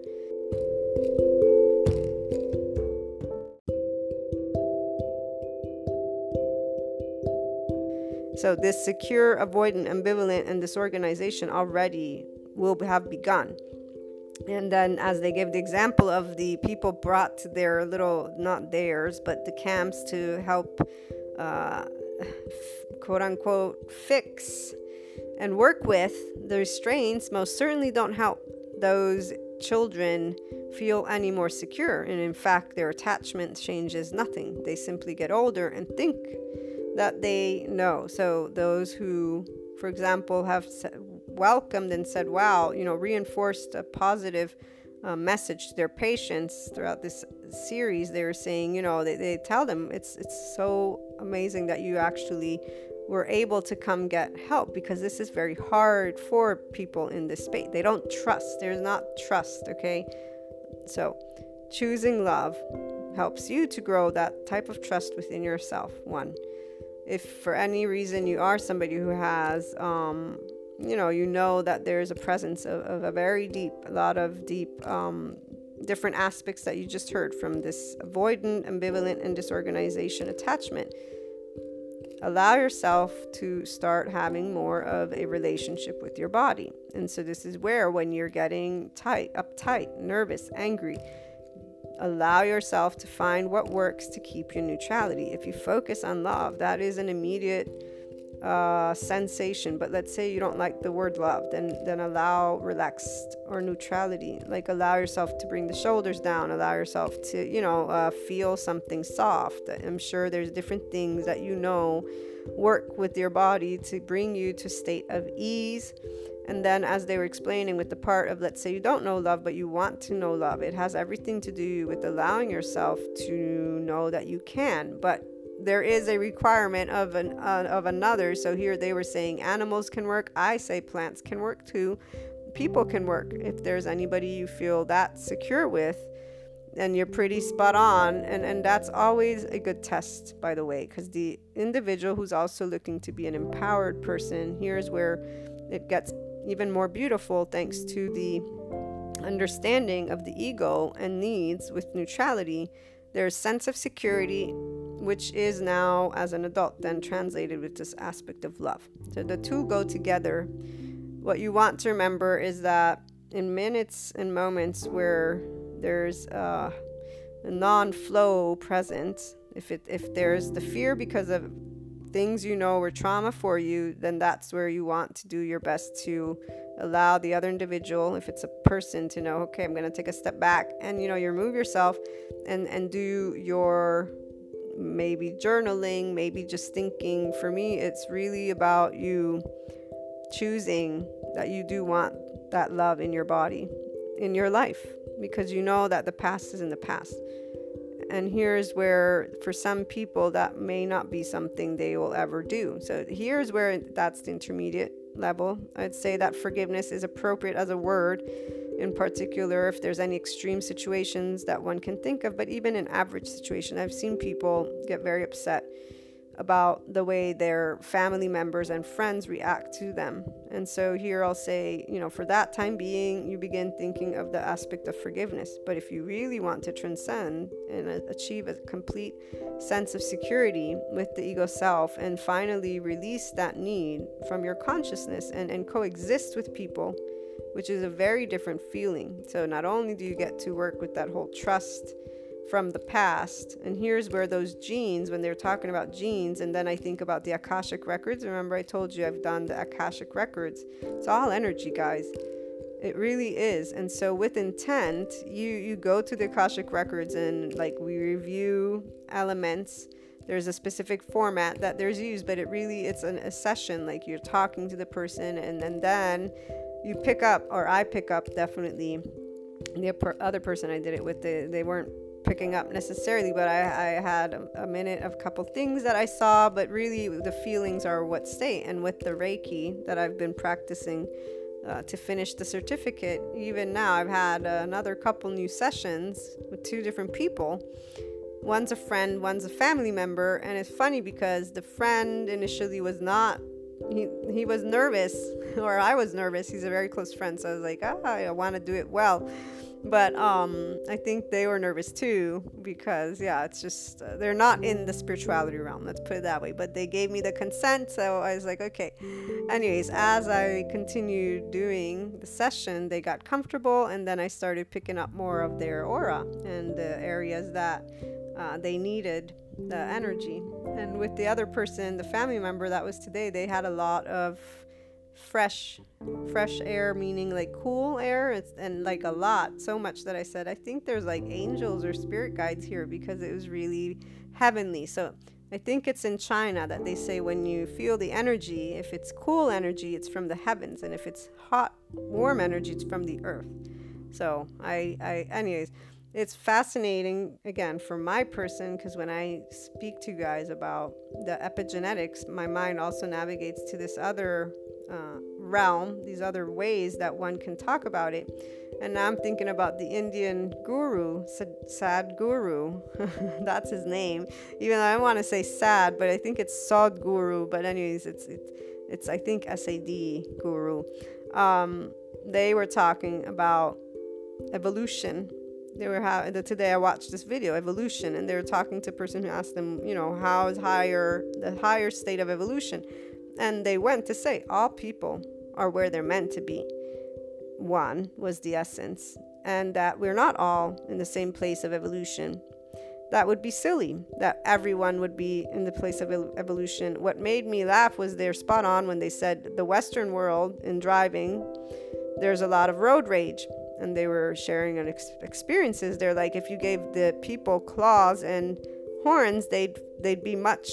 So, this secure, avoidant, ambivalent, and disorganization already will have begun and then as they gave the example of the people brought to their little not theirs but the camps to help uh, quote unquote fix and work with the restraints most certainly don't help those children feel any more secure. And in fact their attachment changes nothing. They simply get older and think that they know. So those who for example have welcomed and said, wow, you know, reinforced a positive uh, message to their patients throughout this series. They were saying, you know, they, they tell them it's it's so amazing that you actually were able to come get help because this is very hard for people in this space. They don't trust. There's not trust, okay? So, choosing love helps you to grow that type of trust within yourself. One, if for any reason you are somebody who has um, you know you know that there's a presence of, of a very deep a lot of deep um, different aspects that you just heard from this avoidant ambivalent and disorganization attachment. Allow yourself to start having more of a relationship with your body. And so this is where when you're getting tight uptight nervous angry allow yourself to find what works to keep your neutrality. If you focus on love that is an immediate uh, sensation. But let's say you don't like the word love, then then allow relaxed or neutrality. Like allow yourself to bring the shoulders down. Allow yourself to you know uh, feel something soft. I'm sure there's different things that you know work with your body to bring you to state of ease and then, as they were explaining with the part of, let's say you don't know love, but you want to know love, it has everything to do with allowing yourself to know that you can. But there is a requirement of an uh, of another. So here they were saying animals can work. I say plants can work too. People can work. If there's anybody you feel that secure with, and you're pretty spot on and and that's always a good test by the way because the individual who's also looking to be an empowered person here's where it gets even more beautiful thanks to the understanding of the ego and needs with neutrality. There's sense of security, which is now, as an adult, then translated with this aspect of love. So the two go together. What you want to remember is that in minutes and moments where there's uh, a non-flow present, if it if there's the fear because of things you know were trauma for you, then that's where you want to do your best to allow the other individual, if it's a person, to know, okay, I'm to take a step back and, you know, you remove yourself and, and do your maybe journaling, maybe just thinking. For me, it's really about you choosing that you do want that love in your body, in your life, because you know that the past is in the past. And here's where, for some people, that may not be something they will ever do. So here's where that's the intermediate level. I'd say that forgiveness is appropriate as a word, in particular, if there's any extreme situations that one can think of. But even in average situation, I've seen people get very upset about the way their family members and friends react to them. And so here I'll say, you know, for that time being, you begin thinking of the aspect of forgiveness. But if you really want to transcend and achieve a complete sense of security with the ego self and finally release that need from your consciousness and, and coexist with people, which is a very different feeling. So not only do you get to work with that whole trust from the past. And here's where those genes, when they're talking about genes, and then I think about the Akashic records. Remember, I told you I've done the Akashic records. It's all energy, guys. It really is. And so with intent, you you go to the Akashic records and like we review elements. There's a specific format that there's used, but it really it's an, a session. Like you're talking to the person, and, and then you pick up, or I pick up definitely. The other person I did it with, they, they weren't up necessarily, but I, I had a, minute of a couple things that I saw, but really the feelings are what stay. And with the Reiki that I've been practicing uh, to finish the certificate, even now I've had uh, another couple new sessions with two different people. One's a friend, one's a family member, and it's funny because the friend initially was not he he was nervous [laughs] or I was nervous. He's a very close friend, so I was like, ah, I want to do it well but um i think they were nervous too because yeah it's just uh, they're not in the spirituality realm let's put it that way. But they gave me the consent so i was like okay. Anyways as i continued doing the session they got comfortable and then i started picking up more of their aura and the areas that uh, they needed the energy. And with the other person the family member that was today they had a lot of fresh fresh air meaning like cool air it's, and like a lot so much that i said i think there's like angels or spirit guides here because it was really heavenly. So i think it's in china that they say when you feel the energy if it's cool energy it's from the heavens and if it's hot warm energy it's from the earth. So i i anyways it's fascinating again for my person because when I speak to you guys about the epigenetics, my mind also navigates to this other uh, realm, these other ways that one can talk about it. And now I'm thinking about the Indian guru, Sad Guru. [laughs] That's his name. Even though I want to say sad, but I think it's Sad Guru. But anyways, it's it's, it's I think SAD Guru. Um, they were talking about evolution. They were having today. I watched this video, evolution, and they were talking to a person who asked them, you know, how is higher the higher state of evolution? And they went to say, all people are where they're meant to be. One was the essence, and that we're not all in the same place of evolution. that would be silly that everyone would be in the place of evolution. What made me laugh was they're spot on when they said the Western world in driving, there's a lot of road rage. And they were sharing an ex- experiences. They're like, if you gave the people claws and horns, they'd they'd be much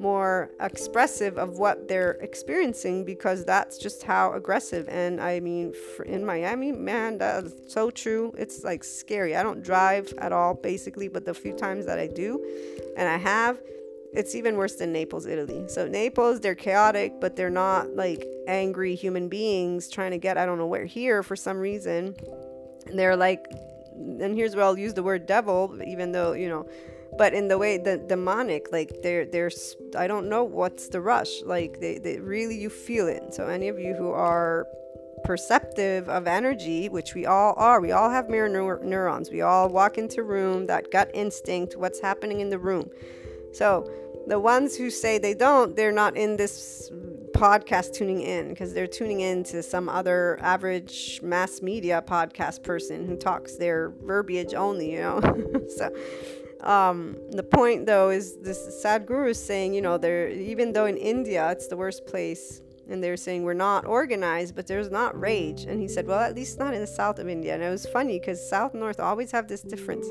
more expressive of what they're experiencing because that's just how aggressive. And i mean in miami man that's so true. It's like scary. I don't drive at all basically but the few times that i do and i have it's even worse than naples italy. So naples they're chaotic but they're not like angry human beings trying to get i don't know where here for some reason. And they're like and here's where i'll use the word devil even though you know but in the way the demonic like there there's i don't know what's the rush like they, they really you feel it. So any of you who are perceptive of energy which we all are we all have mirror neur- neurons we all walk into room that gut instinct what's happening in the room. So the ones who say they don't they're not in this podcast tuning in because they're tuning in to some other average mass media podcast person who talks their verbiage only you know? [laughs] So um, the point though is this Sadhguru is saying, you know, there even though in India it's the worst place, and they're saying we're not organized, but there's not rage. And he said, well, at least not in the south of India. And it was funny because south and north always have this difference.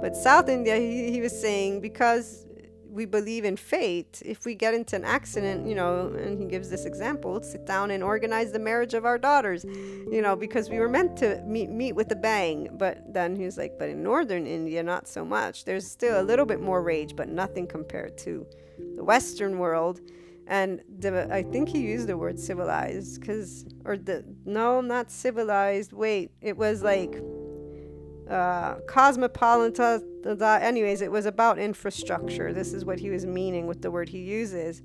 But South India, he, he was saying because we believe in fate, if we get into an accident, you know, and he gives this example, sit down and organize the marriage of our daughters, you know, because we were meant to meet meet with a bang. But then he was like, but in northern India, not so much. There's still a little bit more rage, but nothing compared to the Western world. And the, I think he used the word civilized, because or the no, not civilized. Wait, it was like uh, cosmopolitan. Anyways, it was about infrastructure. This is what he was meaning with the word he uses.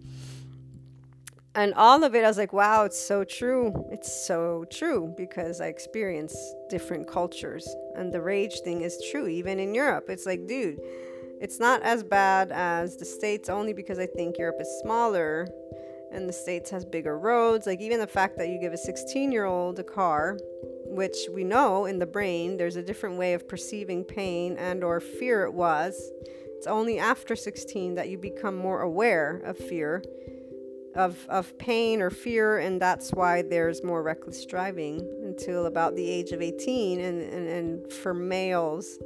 And all of it, I was like, wow, it's so true. It's so true because I experience different cultures. And the rage thing is true, even in Europe. It's like, dude, it's not as bad as the States only because I think Europe is smaller and the States has bigger roads. Like, even the fact that you give a 16 year old a car which we know in the brain there's a different way of perceiving pain and or fear it was. It's only after 16 that you become more aware of fear of, of pain or fear and that's why there's more reckless driving until about the age of 18 and, and, and for males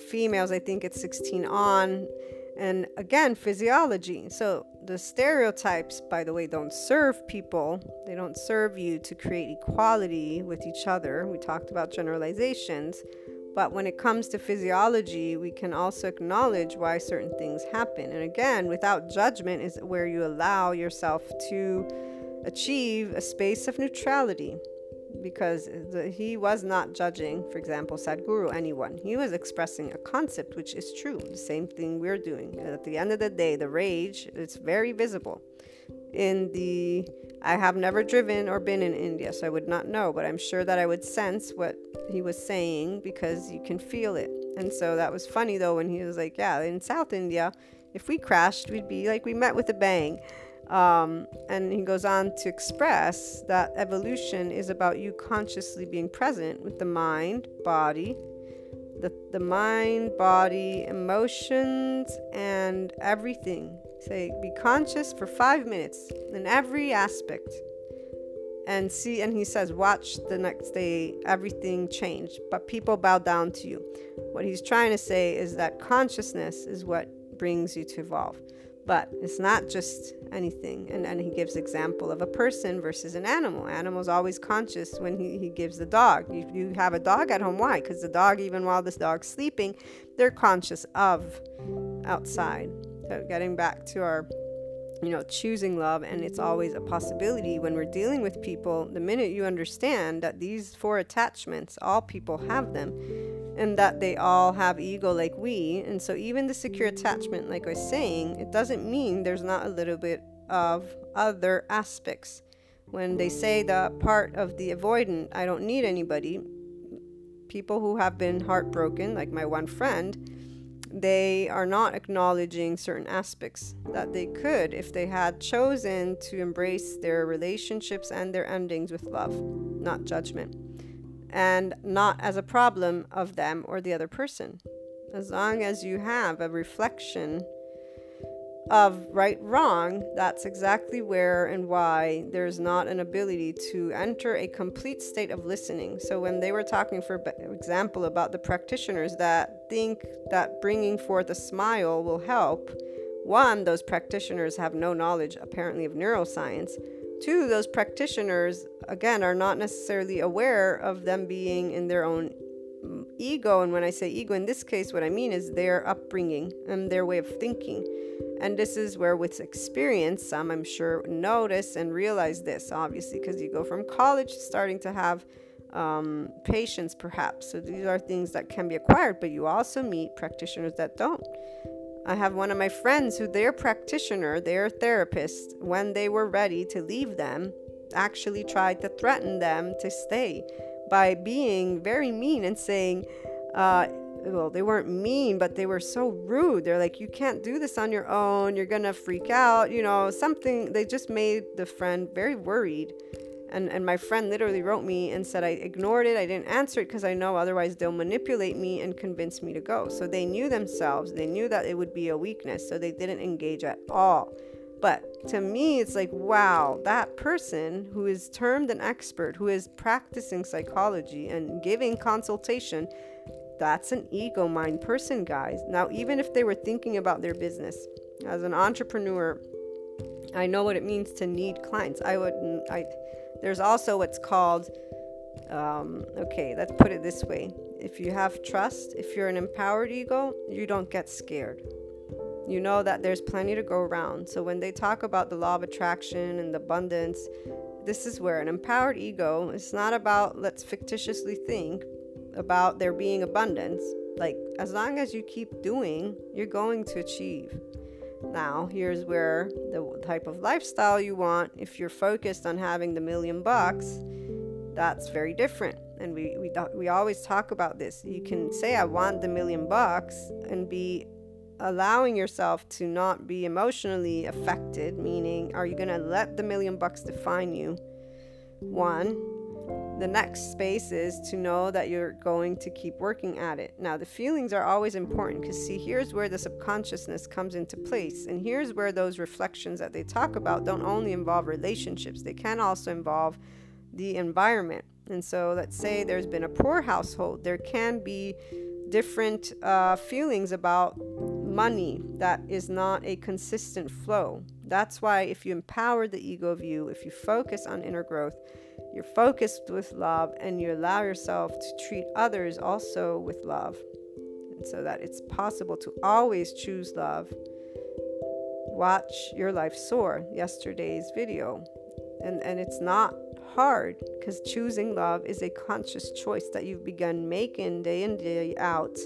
females i think it's 16 on and again physiology so the stereotypes, by the way, don't serve people. They don't serve you to create equality with each other. We talked about generalizations. But when it comes to physiology, we can also acknowledge why certain things happen. And again, without judgment is where you allow yourself to achieve a space of neutrality because the, he was not judging, for example, Sadhguru, anyone. He was expressing a concept which is true, the same thing we're doing. At the end of the day, the rage, it's very visible. In the, I have never driven or been in India, so I would not know, but I'm sure that I would sense what he was saying because you can feel it. And so that was funny though when he was like, yeah, in South India, if we crashed, we'd be like, we met with a bang. Um, and he goes on to express that evolution is about you consciously being present with the mind, body, the, the mind, body, emotions, and everything. Say, be conscious for five minutes in every aspect. And see, and he says, watch the next day, everything changed, but people bow down to you. What he's trying to say is that consciousness is what brings you to evolve. But it's not just anything. And then he gives example of a person versus an animal. Animal's always conscious when he, he gives the dog. You, you have a dog at home. Why? Because the dog, even while this dog's sleeping, they're conscious of outside. So getting back to our you know, choosing love, and it's always a possibility when we're dealing with people. The minute you understand that these four attachments, all people have them, and that they all have ego like we. And so, even the secure attachment, like I was saying, it doesn't mean there's not a little bit of other aspects. When they say the part of the avoidant, I don't need anybody, people who have been heartbroken, like my one friend, they are not acknowledging certain aspects that they could if they had chosen to embrace their relationships and their endings with love, not judgment and not as a problem of them or the other person. As long as you have a reflection of right wrong, that's exactly where and why there's not an ability to enter a complete state of listening. So, when they were talking, for example, about the practitioners that think that bringing forth a smile will help, one, those practitioners have no knowledge apparently of neuroscience. Two, those practitioners, again, are not necessarily aware of them being in their own ego. And when I say ego, in this case, what I mean is their upbringing and their way of thinking. And this is where, with experience, some I'm sure notice and realize this, obviously, because you go from college starting to have um, patience, perhaps. So these are things that can be acquired, but you also meet practitioners that don't. I have one of my friends who their practitioner, their therapist, when they were ready to leave them, actually tried to threaten them to stay by being very mean and saying, uh, well, they weren't mean, but they were so rude. They're like, you can't do this on your own. You're going to freak out. You know, something. They just made the friend very worried. And, and my friend literally wrote me and said, I ignored it. I didn't answer it because I know otherwise they'll manipulate me and convince me to go. So they knew themselves. They knew that it would be a weakness. So they didn't engage at all. But to me, it's like, wow, that person who is termed an expert, who is practicing psychology and giving consultation, that's an ego mind person, guys. Now, even if they were thinking about their business as an entrepreneur, I know what it means to need clients. I would, I, there's also what's called, um, okay, let's put it this way. If you have trust, if you're an empowered ego, you don't get scared. You know that there's plenty to go around. So when they talk about the law of attraction and abundance, this is where an empowered ego, it's not about let's fictitiously think, about there being abundance, like as long as you keep doing, you're going to achieve. Now, here's where the type of lifestyle you want, if you're focused on having the million bucks, that's very different. And we, we, we always talk about this. You can say, I want the million bucks, and be allowing yourself to not be emotionally affected, meaning, are you going to let the million bucks define you? One, the next space is to know that you're going to keep working at it. Now, the feelings are always important because, see, here's where the subconsciousness comes into place. And here's where those reflections that they talk about don't only involve relationships, they can also involve the environment. And so, let's say there's been a poor household, there can be different uh, feelings about money that is not a consistent flow. That's why, if you empower the ego view, if you focus on inner growth, you're focused with love and you allow yourself to treat others also with love. And so that it's possible to always choose love. Watch your life soar, yesterday's video. And, and it's not hard because choosing love is a conscious choice that you've begun making day in, day out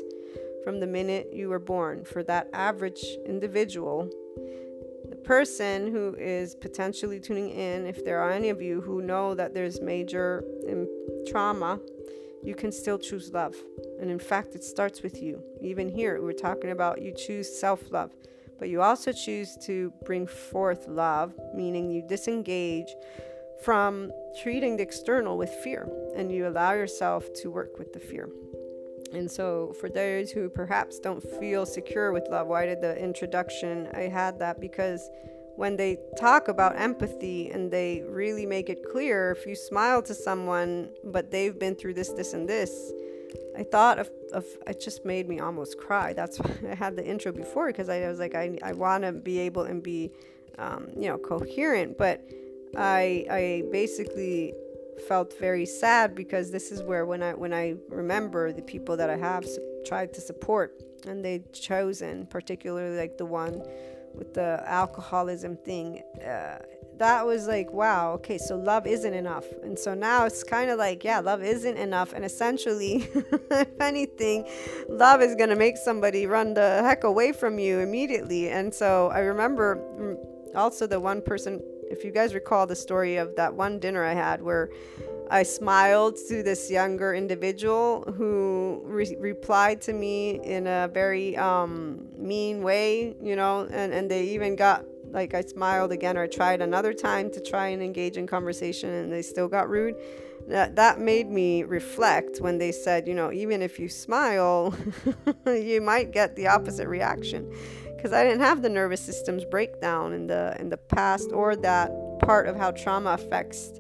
from the minute you were born. For that average individual, the person who is potentially tuning in, if there are any of you who know that there's major um, trauma, you can still choose love. And in fact, it starts with you. Even here, we're talking about you choose self love, but you also choose to bring forth love, meaning you disengage from treating the external with fear and you allow yourself to work with the fear. And so, for those who perhaps don't feel secure with love, why did the introduction? I had that because when they talk about empathy and they really make it clear, if you smile to someone, but they've been through this, this, and this, I thought of, of it just made me almost cry. That's why [laughs] I had the intro before because I was like, I, I want to be able and be, um, you know, coherent. But I, I basically felt very sad because this is where when I when I remember the people that I have tried to support and they chosen particularly like the one with the alcoholism thing uh, that was like wow okay so love isn't enough. And so now it's kind of like yeah love isn't enough. And essentially [laughs] if anything love is going to make somebody run the heck away from you immediately. And so i remember mm, also the one person if you guys recall the story of that one dinner I had where I smiled to this younger individual who re- replied to me in a very um, mean way, you know, and, and they even got like I smiled again or tried another time to try and engage in conversation and they still got rude. that, that made me reflect when they said, you know, even if you smile, [laughs] you might get the opposite reaction. Because I didn't have the nervous system's breakdown in the in the past or that part of how trauma affects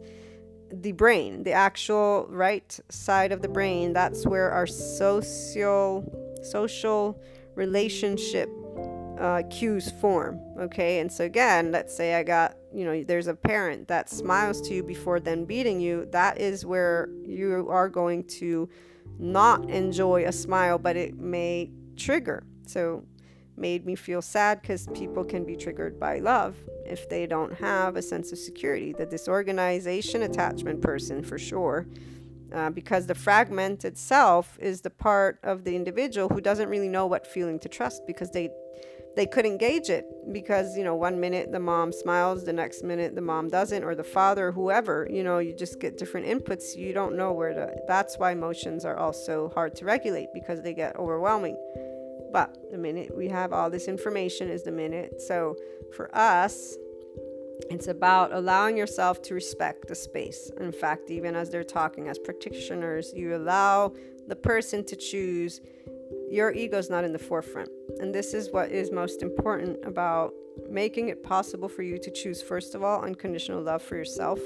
the brain, the actual right side of the brain. That's where our social social relationship uh, cues form. Okay, and so again, let's say I got, you know, there's a parent that smiles to you before then beating you. That is where you are going to not enjoy a smile, but it may trigger. So, made me feel sad because people can be triggered by love if they don't have a sense of security. The disorganization attachment person, for sure. Uh, because the fragment itself is the part of the individual who doesn't really know what feeling to trust because they they couldn't gauge it because you know one minute the mom smiles the next minute the mom doesn't or the father whoever you know you just get different inputs you don't know where to that's why emotions are also hard to regulate because they get overwhelming but the minute we have all this information is the minute so for us it's about allowing yourself to respect the space. In fact, even as they're talking as practitioners, you allow the person to choose your ego is not in the forefront. And this is what is most important about making it possible for you to choose, first of all, unconditional love for yourself,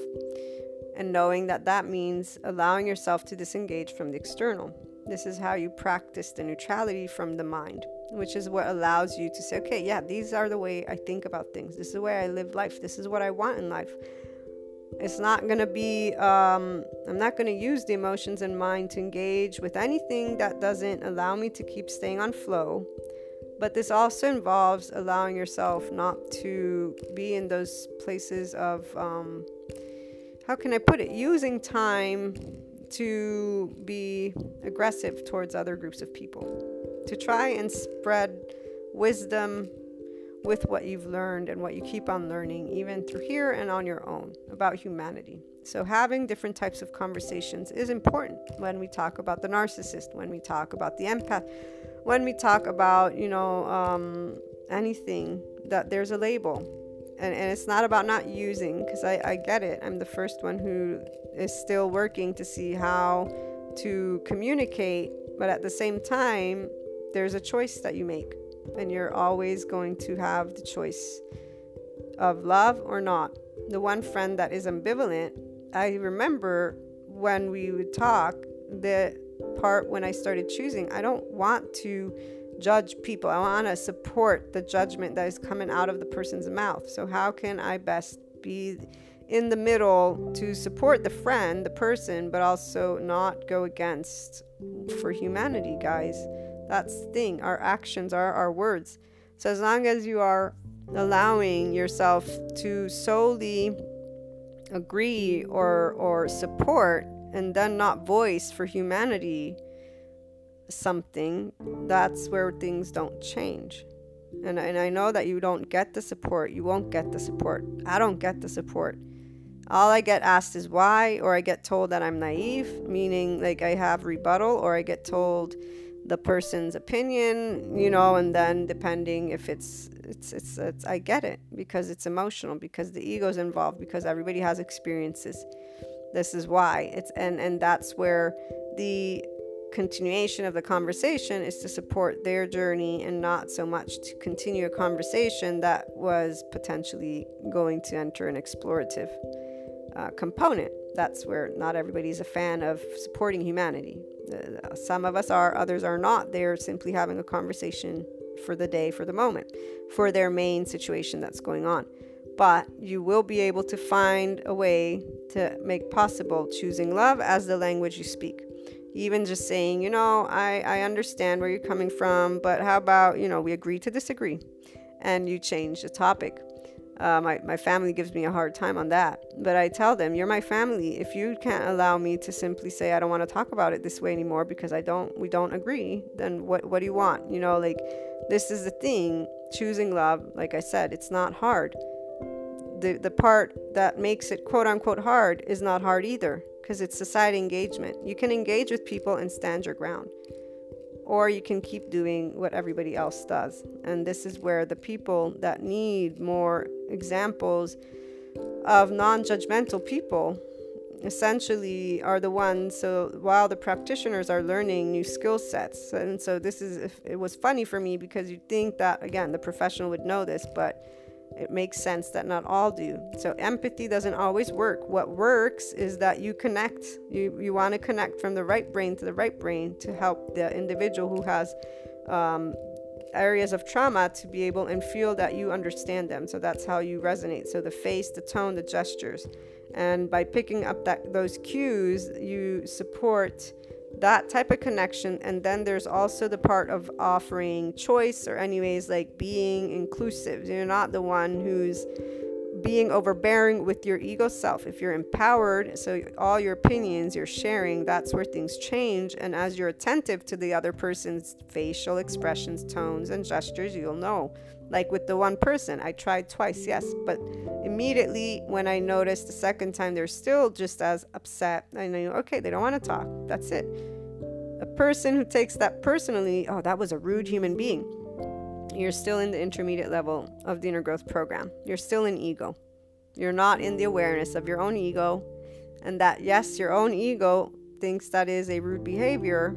and knowing that that means allowing yourself to disengage from the external. This is how you practice the neutrality from the mind, which is what allows you to say, okay, yeah, these are the way I think about things. This is the way I live life. This is what I want in life. It's not going to be, um, I'm not going to use the emotions and mind to engage with anything that doesn't allow me to keep staying on flow. But this also involves allowing yourself not to be in those places of, um, how can I put it, using time to be aggressive towards other groups of people, to try and spread wisdom with what you've learned and what you keep on learning, even through here and on your own about humanity. So, having different types of conversations is important when we talk about the narcissist, when we talk about the empath, when we talk about, you know, um, anything that there's a label. And, and it's not about not using, because I, I get it. I'm the first one who is still working to see how to communicate, but at the same time, there's a choice that you make and you're always going to have the choice of love or not. The one friend that is ambivalent, I remember when we would talk, the part when I started choosing, I don't want to judge people. I want to support the judgment that is coming out of the person's mouth. So, how can I best be in the middle to support the friend, the person, but also not go against for humanity, guys? That's the thing. Our actions are our words. So as long as you are allowing yourself to solely agree or or support and then not voice for humanity something, that's where things don't change. And, and I know that you don't get the support. You won't get the support. I don't get the support. All I get asked is why, or I get told that I'm naive, meaning like I have rebuttal, or I get told the person's opinion, you know, and then depending if it's it's it's, it's I get it because it's emotional because the ego's involved because everybody has experiences. This is why it's and and that's where the continuation of the conversation is to support their journey and not so much to continue a conversation that was potentially going to enter an explorative uh, component. That's where not everybody's a fan of supporting humanity. Uh, some of us are, others are not. They're simply having a conversation for the day, for the moment, for their main situation that's going on. But you will be able to find a way to make possible choosing love as the language you speak. Even just saying, you know, I, I understand where you're coming from, but how about, you know, we agree to disagree and you change the topic. Uh, my, my family gives me a hard time on that. But I tell them, you're my family. If you can't allow me to simply say, I don't want to talk about it this way anymore because I don't, we don't agree, then what, what do you want? You know, like this is the thing. Choosing love, like I said, it's not hard. The, the part that makes it quote unquote hard is not hard either because it's society engagement. You can engage with people and stand your ground or you can keep doing what everybody else does. And this is where the people that need more examples of non judgmental people essentially are the ones so while the practitioners are learning new skill sets and so this is it was funny for me because you think that again the professional would know this but it makes sense that not all do. So empathy doesn't always work. What works is that you connect. You you want to connect from the right brain to the right brain to help the individual who has um, areas of trauma to be able and feel that you understand them. So that's how you resonate. So the face the tone the gestures. And by picking up that those cues you support that type of connection and then there's also the part of offering choice or anyways like being inclusive. You're not the one who's being overbearing with your ego self. If you're empowered so all your opinions you're sharing that's where things change. And as you're attentive to the other person's facial expressions tones and gestures you'll know like with the one person. I tried twice yes but immediately when i noticed the second time they're still just as upset. I know okay they don't want to talk. That's it. A person who takes that personally oh that was a rude human being. You're still in the intermediate level of the inner growth program. You're still in ego. You're not in the awareness of your own ego and that yes your own ego thinks that is a rude behavior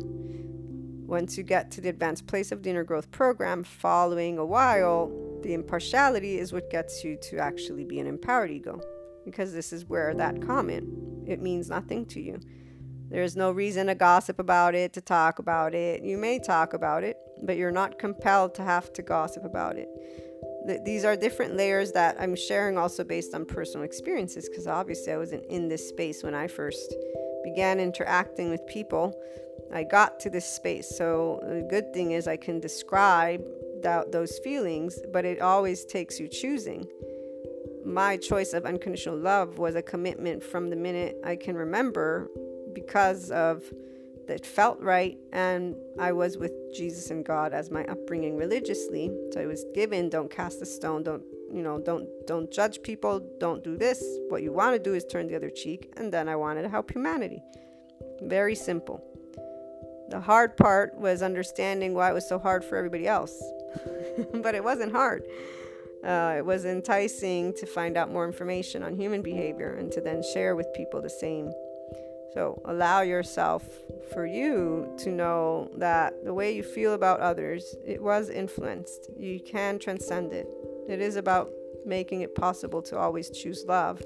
once you get to the advanced place of the inner growth program, following a while, the impartiality is what gets you to actually be an empowered ego. Because this is where that comment, it means nothing to you. There's no reason to gossip about it, to talk about it. You may talk about it, but you're not compelled to have to gossip about it. Th- these are different layers that I'm sharing also based on personal experiences, because obviously I wasn't in this space when I first began interacting with people I got to this space. So the good thing is I can describe that, those feelings, but it always takes you choosing. My choice of unconditional love was a commitment from the minute I can remember because of that felt right and I was with Jesus and God as my upbringing religiously. So it was given, don't cast a stone, don't you know, don't don't judge people, don't do this. What you want to do is turn the other cheek and then I wanted to help humanity. Very simple. The hard part was understanding why it was so hard for everybody else. [laughs] but it wasn't hard. Uh, it was enticing to find out more information on human behavior and to then share with people the same. So allow yourself for you to know that the way you feel about others, it was influenced. You can transcend it. It is about making it possible to always choose love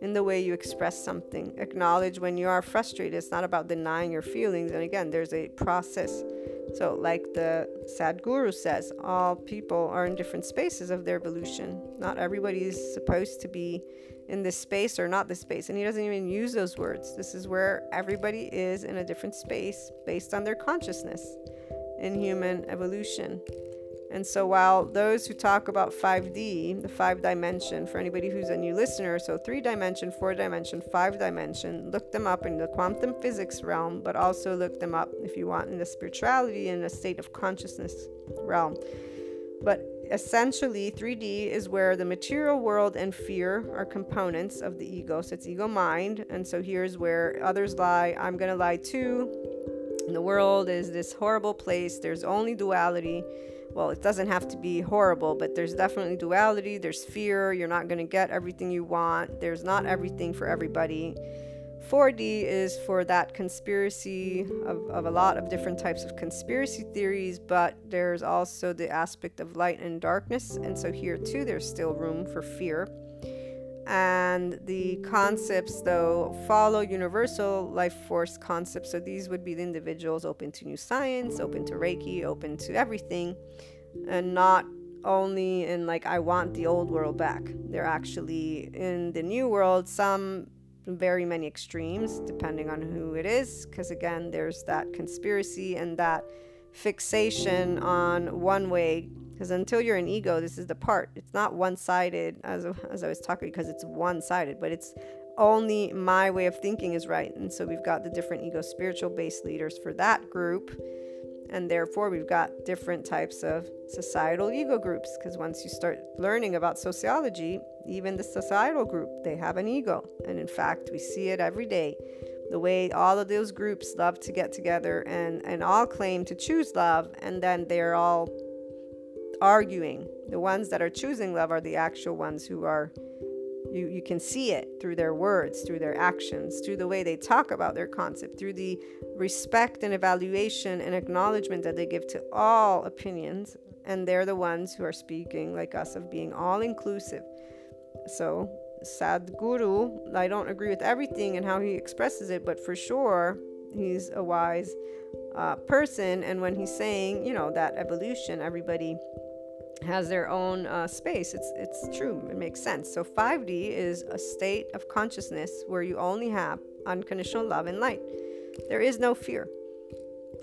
in the way you express something. Acknowledge when you are frustrated. It's not about denying your feelings. And again, there's a process. So, like the Sadhguru says, all people are in different spaces of their evolution. Not everybody is supposed to be in this space or not this space. And he doesn't even use those words. This is where everybody is in a different space based on their consciousness in human evolution. And so, while those who talk about 5D, the five dimension, for anybody who's a new listener, so three dimension, four dimension, five dimension, look them up in the quantum physics realm, but also look them up if you want in the spirituality and the state of consciousness realm. But essentially, 3D is where the material world and fear are components of the ego. So, it's ego mind. And so, here's where others lie. I'm going to lie too. The world is this horrible place, there's only duality well, it doesn't have to be horrible, but there's definitely duality, there's fear, you're not going to get everything you want, there's not everything for everybody. 4D is for that conspiracy of, of a lot of different types of conspiracy theories, but there's also the aspect of light and darkness. And so here too, there's still room for fear. And the concepts, though, follow universal life force concepts. So these would be the individuals open to new science, open to Reiki, open to everything, and not only in like, I want the old world back. They're actually in the new world, some very many extremes, depending on who it is. Because again, there's that conspiracy and that fixation on one way because until you're an ego this is the part. It's not one-sided as, as i was talking because it's one-sided but it's only my way of thinking is right. And so we've got the different ego spiritual based leaders for that group. And therefore we've got different types of societal ego groups. Because once you start learning about sociology even the societal group they have an ego. And in fact we see it every day. The way all of those groups love to get together and and all claim to choose love and then they're all arguing. The ones that are choosing love are the actual ones who are You, you can see it through their words, through their actions, through the way they talk about their concept, through the respect and evaluation and acknowledgement that they give to all opinions. And they're the ones who are speaking, like us, of being all inclusive. So, Sadhguru, I don't agree with everything and how he expresses it, but for sure, he's a wise uh, person. And when he's saying, you know, that evolution, everybody has their own uh, space. It's it's true. It makes sense. So 5D is a state of consciousness where you only have unconditional love and light. There is no fear.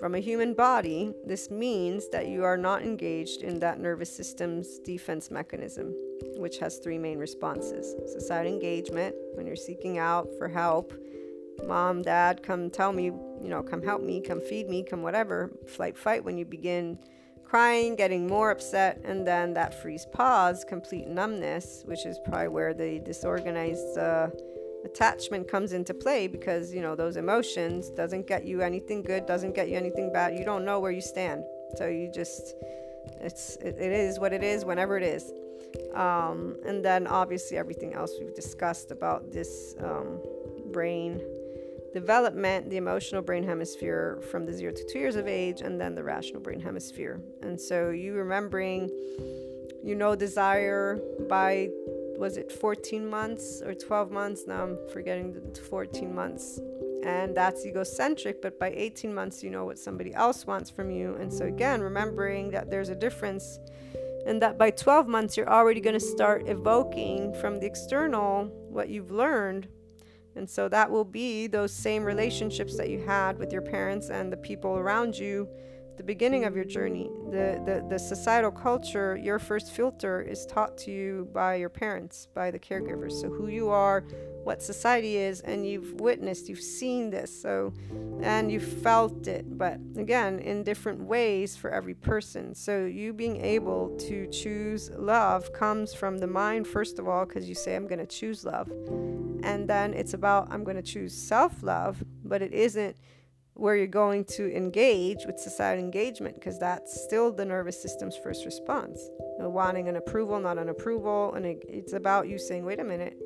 From a human body, this means that you are not engaged in that nervous system's defense mechanism, which has three main responses societal engagement, when you're seeking out for help, mom, dad, come tell me, you know, come help me, come feed me, come whatever, flight, fight, when you begin crying, getting more upset, and then that freeze pause, complete numbness, which is probably where the disorganized uh, attachment comes into play because you know those emotions doesn't get you anything good, doesn't get you anything bad. You don't know where you stand, so you just it's it, it is what it is whenever it is. Um, and then obviously everything else we've discussed about this um, brain development, the emotional brain hemisphere from the zero to two years of age, and then the rational brain hemisphere. And so you remembering, you know, desire by was it 14 months or 12 months? Now I'm forgetting the 14 months. And that's egocentric, but by 18 months, you know what somebody else wants from you. And so, again, remembering that there's a difference, and that by 12 months, you're already going to start evoking from the external what you've learned and so that will be those same relationships that you had with your parents and the people around you the beginning of your journey. The, the, the societal culture, your first filter is taught to you by your parents, by the caregivers. So, who you are, what society is, and you've witnessed, you've seen this, so, and you've felt it, but again, in different ways for every person. So, you being able to choose love comes from the mind, first of all, because you say, I'm going to choose love. And then it's about, I'm going to choose self love, but it isn't where you're going to engage with societal engagement because that's still the nervous system's first response. You know, wanting an approval, not an approval. And it, it's about you saying, wait a minute,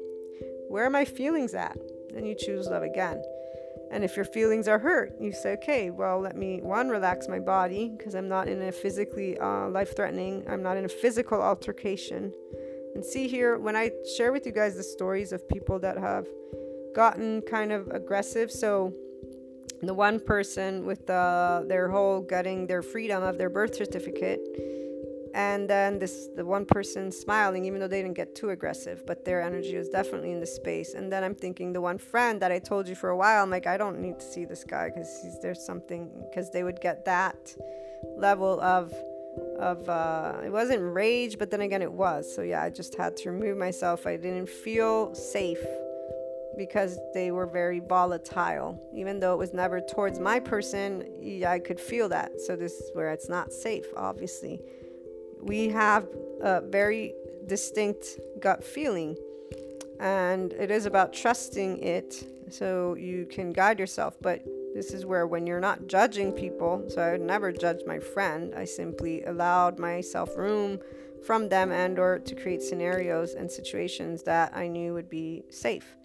where are my feelings at? And you choose love again. And if your feelings are hurt, you say, okay, well, let me, one, relax my body because I'm not in a physically uh, life threatening, I'm not in a physical altercation. And see here, when I share with you guys the stories of people that have gotten kind of aggressive, so the one person with the, their whole getting their freedom of their birth certificate and then this the one person smiling even though they didn't get too aggressive but their energy was definitely in the space and then i'm thinking the one friend that i told you for a while i'm like i don't need to see this guy because there's something because they would get that level of of uh, it wasn't rage but then again it was so yeah i just had to remove myself i didn't feel safe because they were very volatile. Even though it was never towards my person, I could feel that. So, this is where it's not safe, obviously. We have a very distinct gut feeling, and it is about trusting it so you can guide yourself. But this is where, when you're not judging people, so I would never judge my friend, I simply allowed myself room from them and or to create scenarios and situations that I knew would be safe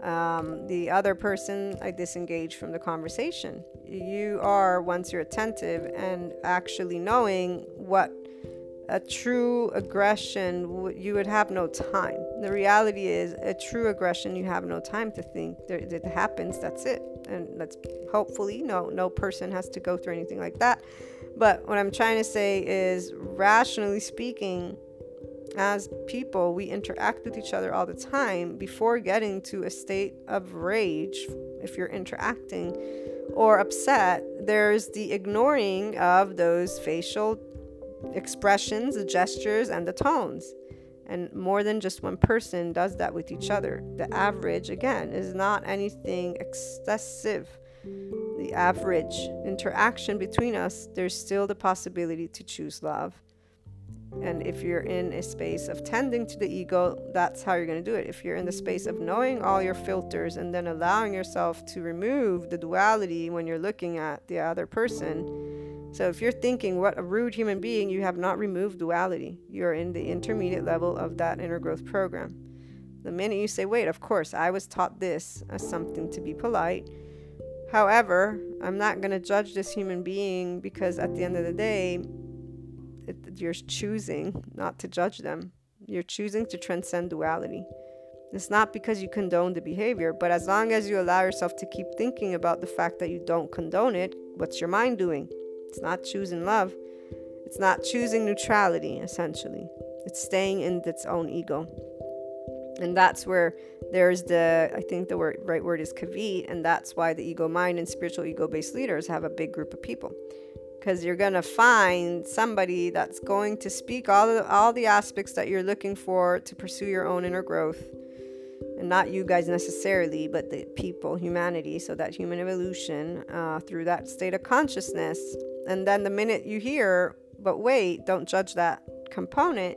um, the other person, I disengage from the conversation. You are, once you're attentive and actually knowing what a true aggression, you would have no time. The reality is, a true aggression, you have no time to think. It happens, that's it. And that's hopefully no no person has to go through anything like that. But what I'm trying to say is, rationally speaking, as people, we interact with each other all the time before getting to a state of rage. If you're interacting or upset, there's the ignoring of those facial expressions, the gestures, and the tones. And more than just one person does that with each other. The average, again, is not anything excessive. The average interaction between us, there's still the possibility to choose love and if you're in a space of tending to the ego, that's how you're going to do it. If you're in the space of knowing all your filters and then allowing yourself to remove the duality when you're looking at the other person. So if you're thinking, what a rude human being, you have not removed duality. You're in the intermediate level of that inner growth program. The minute you say, wait, of course, I was taught this as something to be polite. However, I'm not going to judge this human being because at the end of the day, it, you're choosing not to judge them. You're choosing to transcend duality. It's not because you condone the behavior, but as long as you allow yourself to keep thinking about the fact that you don't condone it, what's your mind doing? It's not choosing love. It's not choosing neutrality, essentially. It's staying in its own ego. And that's where there's the, I think the word, right word is kavit, and that's why the ego mind and spiritual ego based leaders have a big group of people because you're going to find somebody that's going to speak all the, all the aspects that you're looking for to pursue your own inner growth not you guys necessarily but the people humanity. So that human evolution uh, through that state of consciousness. And then the minute you hear but wait don't judge that component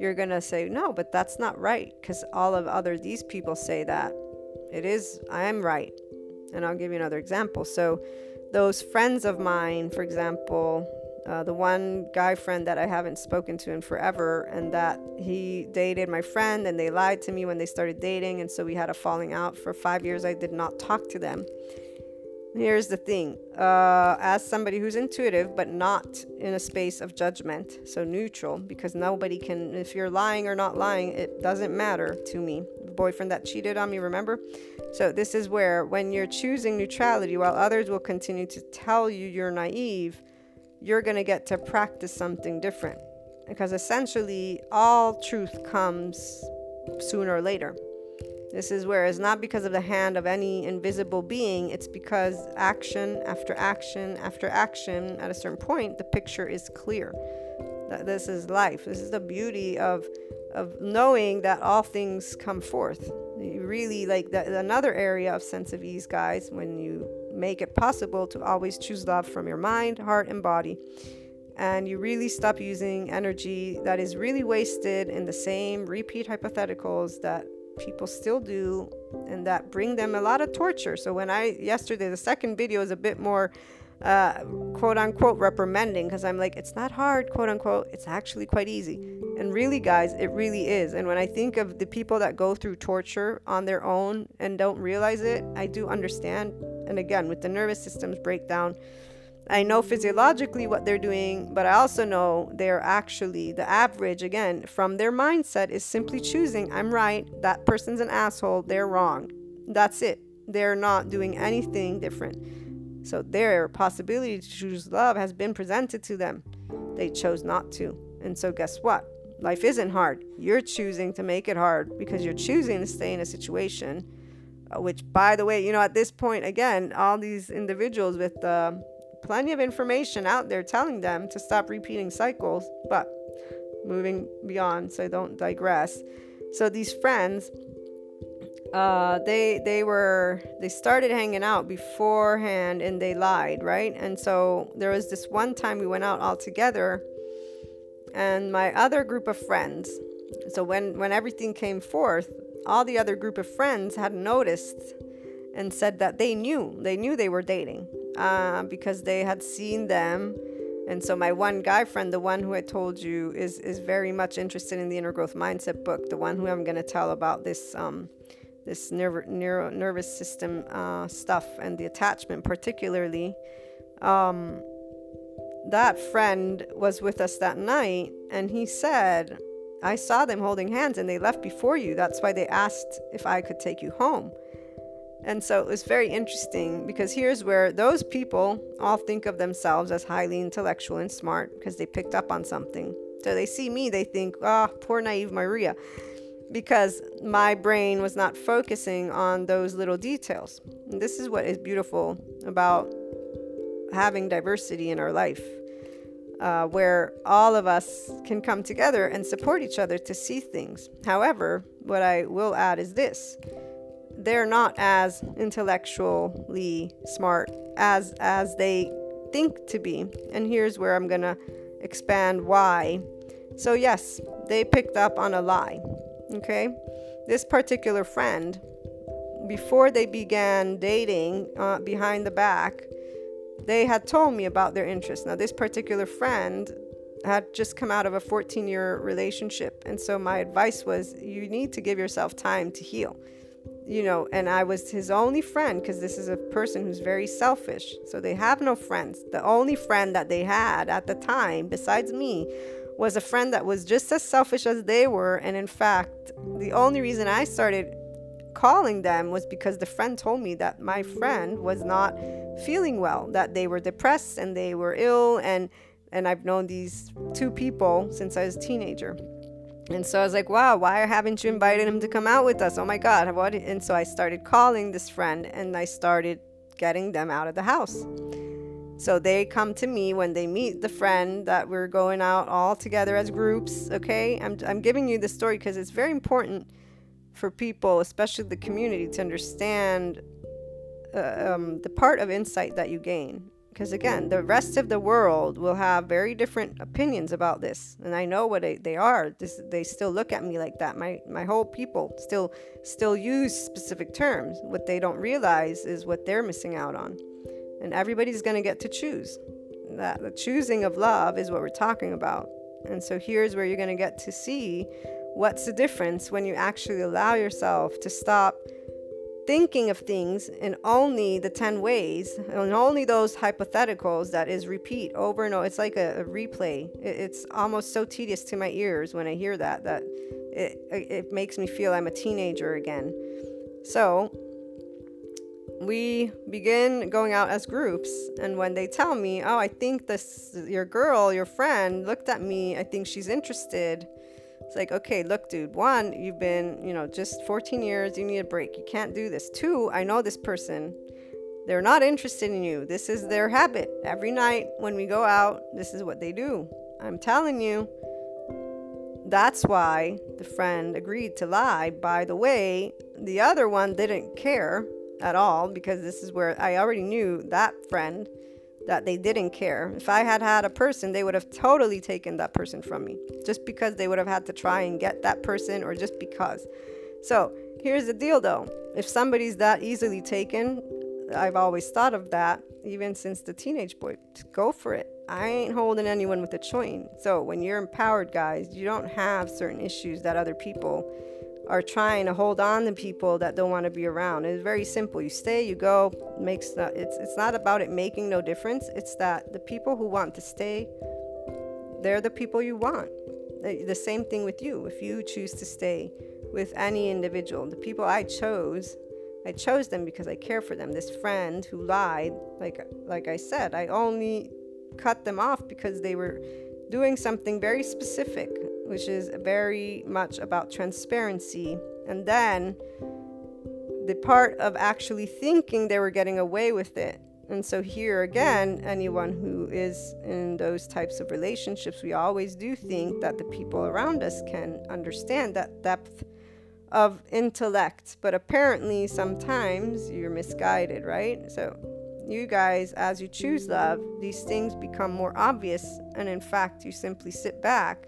you're going to say no but that's not right because all of other these people say that it is i am right and i'll give you another example. So those friends of mine, for example, uh, the one guy friend that I haven't spoken to in forever, and that he dated my friend, and they lied to me when they started dating, and so we had a falling out for five years. I did not talk to them. Here's the thing uh, as somebody who's intuitive, but not in a space of judgment, so neutral, because nobody can, if you're lying or not lying, it doesn't matter to me. The boyfriend that cheated on me, remember? So, this is where when you're choosing neutrality, while others will continue to tell you you're naive, you're going to get to practice something different. Because essentially, all truth comes sooner or later. This is where it's not because of the hand of any invisible being, it's because action after action after action, at a certain point, the picture is clear. That this is life. This is the beauty of of knowing that all things come forth. You really like another area of sense of ease, guys, when you make it possible to always choose love from your mind, heart, and body. And you really stop using energy that is really wasted in the same repeat hypotheticals that people still do and that bring them a lot of torture. So when I yesterday the second video is a bit more uh, quote unquote reprimanding because I'm like it's not hard quote unquote it's actually quite easy and really guys it really is and when I think of the people that go through torture on their own and don't realize it I do understand and again with the nervous system's breakdown I know physiologically what they're doing, but I also know they're actually the average, again, from their mindset is simply choosing, I'm right, that person's an asshole, they're wrong. That's it. They're not doing anything different. So their possibility to choose love has been presented to them. They chose not to. And so, guess what? Life isn't hard. You're choosing to make it hard because you're choosing to stay in a situation, which, by the way, you know, at this point, again, all these individuals with uh, plenty of information out there telling them to stop repeating cycles, but moving beyond so I don't digress. So these friends uh, they they were they started hanging out beforehand and they lied, right? And so there was this one time we went out all together and my other group of friends. So when when everything came forth, all the other group of friends had noticed and said that they knew they knew they were dating uh, because they had seen them. And so my one guy friend, the one who I told you, is is very much interested in the inner growth mindset book, the one who I'm going to tell about this um, this nerve, neuro, nervous system uh, stuff and the attachment particularly. Um, that friend was with us that night, and he said, "I saw them holding hands, and they left before you. That's why they asked if I could take you home." And so it was very interesting because here's where those people all think of themselves as highly intellectual and smart because they picked up on something. So they see me, they think, ah, oh, poor naive Maria, because my brain was not focusing on those little details. And this is what is beautiful about having diversity in our life, uh, where all of us can come together and support each other to see things. However, what I will add is this they're not as intellectually smart as as they think to be. And here's where I'm going to expand why. So yes, they picked up on a lie. Okay? This particular friend before they began dating uh, behind the back, they had told me about their interest. Now, this particular friend had just come out of a 14 year relationship. And so my advice was you need to give yourself time to heal. You know, and I was his only friend because this is a person who's very selfish. So they have no friends. The only friend that they had at the time, besides me, was a friend that was just as selfish as they were. And in fact, the only reason I started calling them was because the friend told me that my friend was not feeling well, that they were depressed and they were ill and and I've known these two people since I was a teenager. And so I was like, wow, why haven't you invited him to come out with us? Oh my God. What? And so I started calling this friend and I started getting them out of the house. So they come to me when they meet the friend that we're going out all together as groups. Okay. I'm, I'm giving you the story because it's very important for people, especially the community, to understand uh, um, the part of insight that you gain. Because again, the rest of the world will have very different opinions about this, and I know what they, are. This, they still look at me like that. My my whole people still still use specific terms. What they don't realize is what they're missing out on, and everybody's going to get to choose. That the choosing of love is what we're talking about. And so here's where you're going to get to see What's the difference when you actually allow yourself to stop thinking of things in only the 10 ways and only those hypotheticals that is repeat over and over it's like a, a replay. It's almost so tedious to my ears when i hear that that it, it makes me feel i'm a teenager again. So we begin going out as groups and when they tell me oh i think this your girl your friend looked at me i think she's interested it's like, okay, look, dude, one, you've been, you know, just 14 years, you need a break. You can't do this. Two, I know this person. They're not interested in you. This is their habit. Every night when we go out, this is what they do. I'm telling you. That's why the friend agreed to lie. By the way, the other one didn't care at all because this is where I already knew that friend that they didn't care. If I had had a person, they would have totally taken that person from me just because they would have had to try and get that person or just because. So here's the deal though if somebody's that easily taken, I've always thought of that even since the teenage boy. Go for it. I ain't holding anyone with a chain. So when you're empowered, guys, you don't have certain issues that other people are trying to hold on to people that don't want to be around. It's very simple. You stay, you go. Makes it's it's not about it making no difference. It's that the people who want to stay, they're the people you want. The same thing with you. If you choose to stay with any individual, the people I chose, I chose them because I care for them. This friend who lied, like like I said, I only cut them off because they were doing something very specific which is very much about transparency. And then the part of actually thinking they were getting away with it. And so, here again, anyone who is in those types of relationships, we always do think that the people around us can understand that depth of intellect. But apparently, sometimes you're misguided, right? So, you guys, as you choose love, these things become more obvious. And in fact, you simply sit back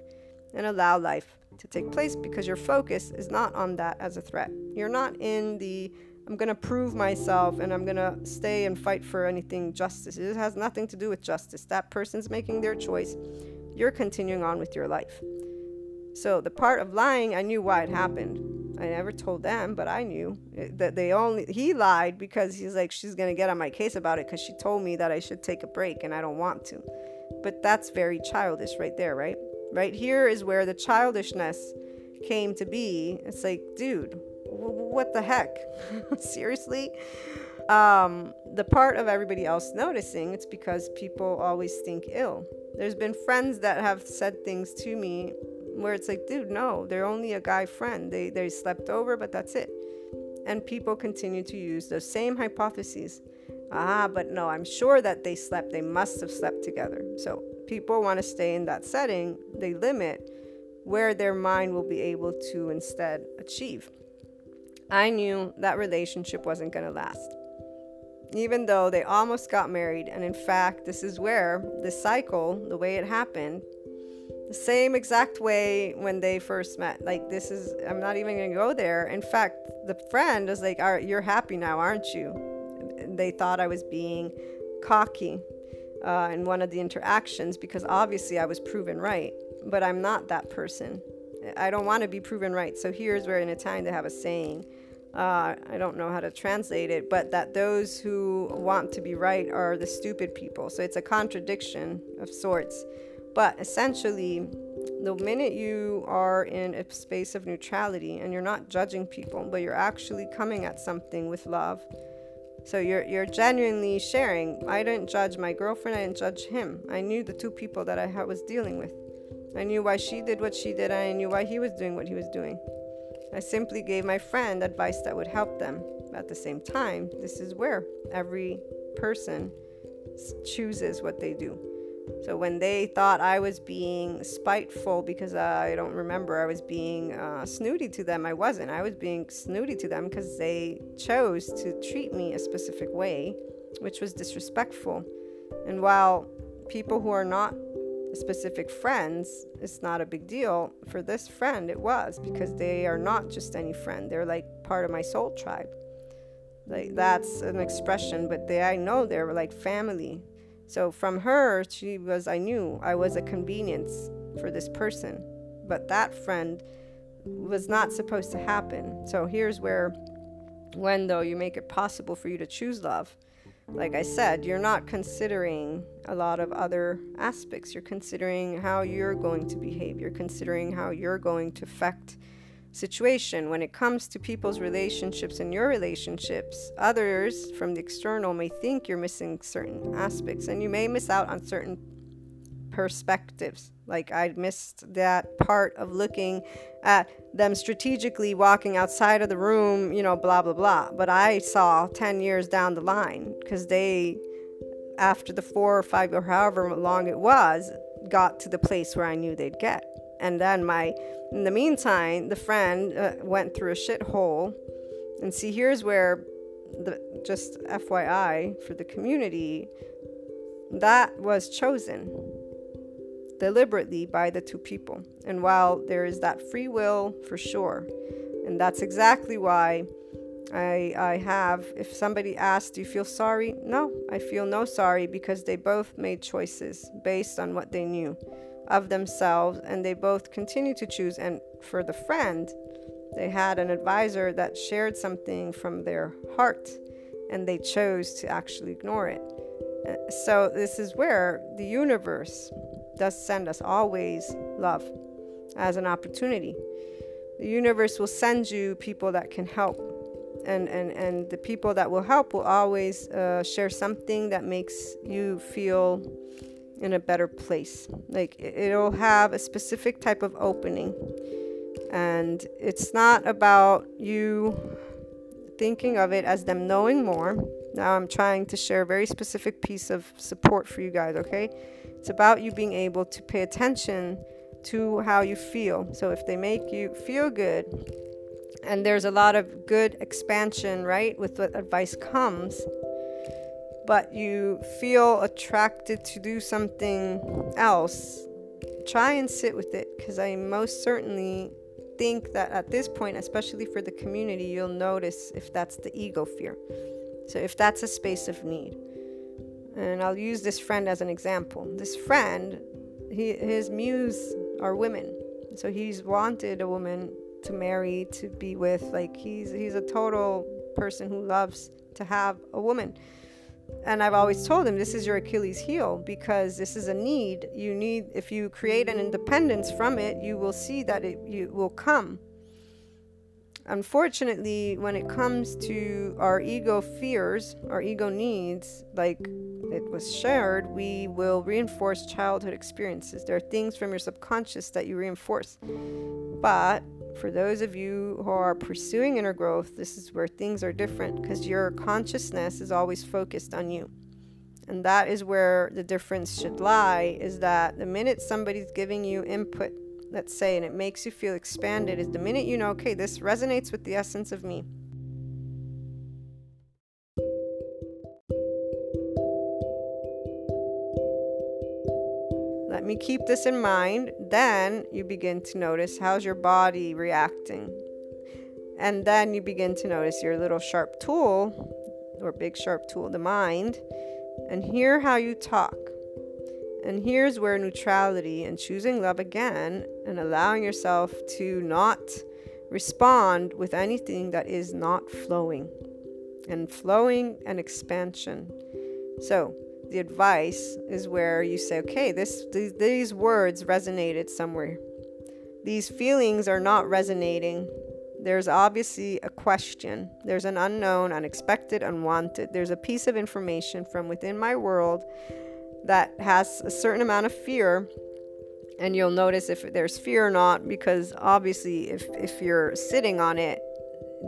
and allow life to take place because your focus is not on that as a threat. You're not in the I'm going to prove myself and I'm going to stay and fight for anything justice. It has nothing to do with justice. That person's making their choice. You're continuing on with your life. So the part of lying, I knew why it happened. I never told them, but I knew eh, that they only he lied because he's like she's going to get on my case about it cuz she told me that I should take a break and I don't want to. But that's very childish right there, right? Right here is where the childishness came to be. It's like, dude, w- what the heck? [laughs] Seriously? Um, the part of everybody else noticing, it's because people always think ill. There's been friends that have said things to me where it's like, dude, no, they're only a guy friend. They, they slept over, but that's it. And people continue to use those same hypotheses. Ah, but no, I'm sure that they slept. They must have slept together. So people want to stay in that setting, they limit where their mind will be able to instead achieve. I knew that relationship wasn't going to last. Even though they almost got married, and in fact, this is where the cycle, the way it happened, the same exact way when they first met. Like, this is, I'm not even to go there. In fact, the friend was like, All right, you're happy now, aren't you? They thought I was being cocky uh, in one of the interactions because obviously I was proven right, but I'm not that person. I don't want to be proven right. So here's where in Italian they have a saying. Uh, I don't know how to translate it, but that those who want to be right are the stupid people. So it's a contradiction of sorts. But essentially, the minute you are in a space of neutrality and you're not judging people, but you're actually coming at something with love. So you're you're genuinely sharing. I didn't judge my girlfriend. I didn't judge him. I knew the two people that I was dealing with. I knew why she did what she did. And I knew why he was doing what he was doing. I simply gave my friend advice that would help them. At the same time, this is where every person chooses what they do. So when they thought I was being spiteful because I don't remember, I was being uh, snooty to them. I wasn't. I was being snooty to them because they chose to treat me a specific way, which was disrespectful. And while people who are not specific friends, it's not a big deal. For this friend, it was because they are not just any friend. They're like part of my soul tribe. Like that's an expression, but they I know they're like family. So from her, she was I knew I was a convenience for this person. But that friend was not supposed to happen. So here's where when though you make it possible for you to choose love like I said, you're not considering a lot of other aspects. You're considering how you're going to behave. You're considering how you're going to affect situation when it comes to people's relationships and your relationships others from the external may think you're missing certain aspects and you may miss out on certain perspectives. Like I missed that part of looking at them strategically walking outside of the room, you know, blah, blah, blah. But I saw 10 years down the line because they, after the four or five or however long it was, got to the place where I knew they'd get. And then my, in the meantime, the friend uh, went through a shithole. And see, here's where the just FYI for the community, that was chosen deliberately by the two people. And while there is that free will for sure, and that's exactly why I, I have, if somebody asks, Do you feel sorry? No, I feel no sorry because they both made choices based on what they knew of themselves and they both continue to choose. And for the friend, they had an advisor that shared something from their heart and they chose to actually ignore it. Uh, so, this is where the universe does send us always love as an opportunity. The universe will send you people that can help. And, and, and the people that will help will always uh, share something that makes you feel in a better place. Like it'll have a specific type of opening. And it's not about you thinking of it as them knowing more. Now I'm trying to share a very specific piece of support for you guys, okay? It's about you being able to pay attention to how you feel. So if they make you feel good, and there's a lot of good expansion, right, with what advice comes, but you feel attracted to do something else, try and sit with it because I most certainly think that at this point, especially for the community, you'll notice if that's the ego fear. So if that's a space of need. And I'll use this friend as an example. This friend, he, his muse are women. So he's wanted a woman to marry, to be with. Like he's he's a total person who loves to have a woman. And I've always told him this is your Achilles heel because this is a need. You need if you create an independence from it, you will see that it you will come unfortunately, when it comes to our ego fears, our ego needs, like it was shared, we will reinforce childhood experiences. There are things from your subconscious that you reinforce. But for those of you who are pursuing inner growth, this is where things are different because your consciousness is always focused on you. And that is where the difference should lie is that the minute somebody's giving you input let's say, and it makes you feel expanded is the minute you know, okay, this resonates with the essence of me. Me keep this in mind. Then you begin to notice how's your body reacting. And then you begin to notice your little sharp tool or big sharp tool, the mind, and hear how you talk And here's where neutrality and choosing love again and allowing yourself to not respond with anything that is not flowing and flowing and expansion. So, the advice is where you say, okay, this these, these words resonated somewhere. These feelings are not resonating. There's obviously a question. There's an unknown, unexpected, unwanted. There's a piece of information from within my world that has a certain amount of fear and you'll notice if there's fear or not because obviously if, if you're sitting on it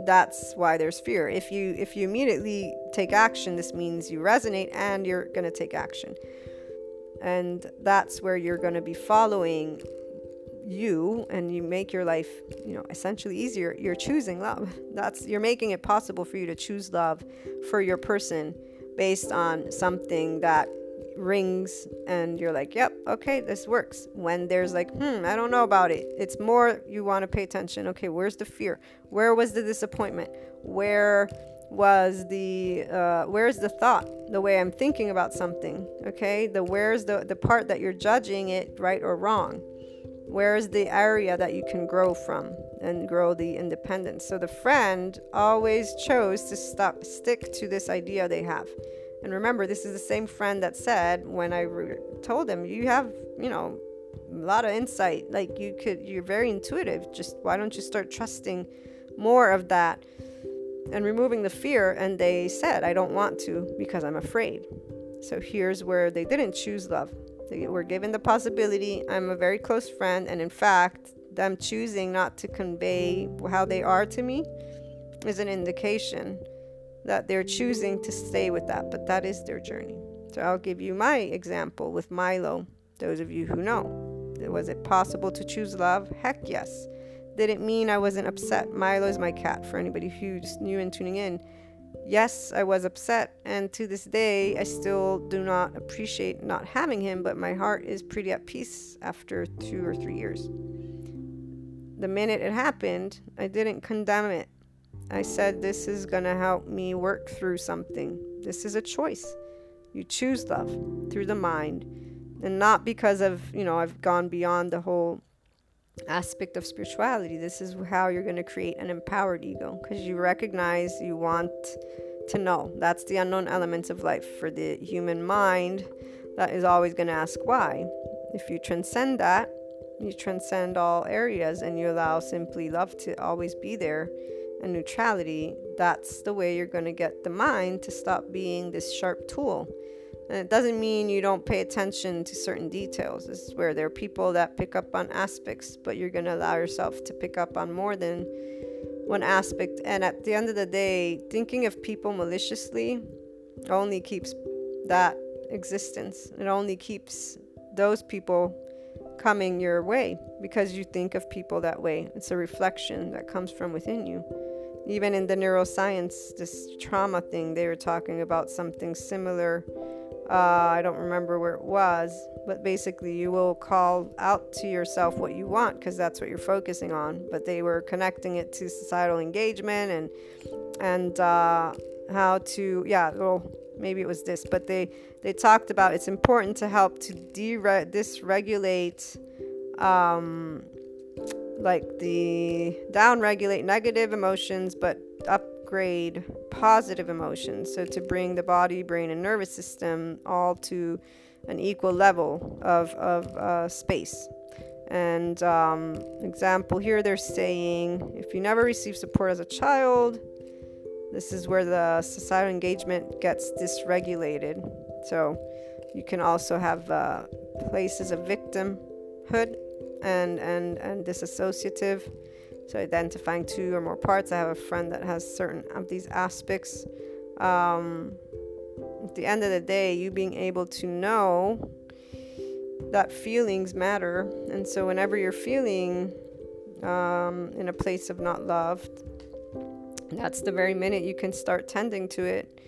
that's why there's fear. If you if you immediately take action this means you resonate and you're going to take action. And that's where you're going to be following you and you make your life you know essentially easier. You're choosing love. [laughs] That's you're making it possible for you to choose love for your person based on something that rings and you're like, yep, okay, this works. When there's like, hmm, I don't know about it. It's more you want to pay attention. Okay, where's the fear? Where was the disappointment? Where was the uh, where's the thought the way i'm thinking about something okay the where's the the part that you're judging it right or wrong where's the area that you can grow from and grow the independence so the friend always chose to stop stick to this idea they have and remember, this is the same friend that said when I re- told him, you have, you know, a lot of insight. Like you could, you're very intuitive. Just why don't you start trusting more of that and removing the fear? And they said, I don't want to because I'm afraid. So here's where they didn't choose love. They were given the possibility. I'm a very close friend. And in fact, them choosing not to convey how they are to me is an indication that they're choosing to stay with that, but that is their journey. So I'll give you my example with Milo. Those of you who know, was it possible to choose love? Heck yes. Did it mean I wasn't upset? Milo is my cat for anybody who's new and tuning in. Yes, I was upset, and to this day, I still do not appreciate not having him, but my heart is pretty at peace after two or three years. The minute it happened, I didn't condemn it. I said, This is going to help me work through something. This is a choice. You choose love through the mind. And not because of, you know, I've gone beyond the whole aspect of spirituality. This is how you're going to create an empowered ego because you recognize you want to know. That's the unknown elements of life. For the human mind, that is always going to ask why. If you transcend that, you transcend all areas and you allow simply love to always be there and neutrality, that's the way you're going to get the mind to stop being this sharp tool. And it doesn't mean you don't pay attention to certain details. This is where there are people that pick up on aspects, but you're going to allow yourself to pick up on more than one aspect. And at the end of the day, thinking of people maliciously only keeps that existence. It only keeps those people coming your way because you think of people that way. It's a reflection that comes from within you even in the neuroscience, this trauma thing, they were talking about something similar. Uh, I don't remember where it was, but basically, you will call out to yourself what you want because that's what you're focusing on. But they were connecting it to societal engagement and and uh, how to, yeah, well, maybe it was this, but they they talked about it's important to help to dere- dysregulate um, like the down regulate negative emotions but upgrade positive emotions. So to bring the body brain and nervous system all to an equal level of, of uh, space. And um, example here they're saying if you never receive support as a child this is where the societal engagement gets dysregulated. So you can also have uh, places of victimhood and and and disassociative so identifying two or more parts. I have a friend that has certain of these aspects um, at the end of the day you being able to know that feelings matter. And so whenever you're feeling um, in a place of not loved that's the very minute you can start tending to it.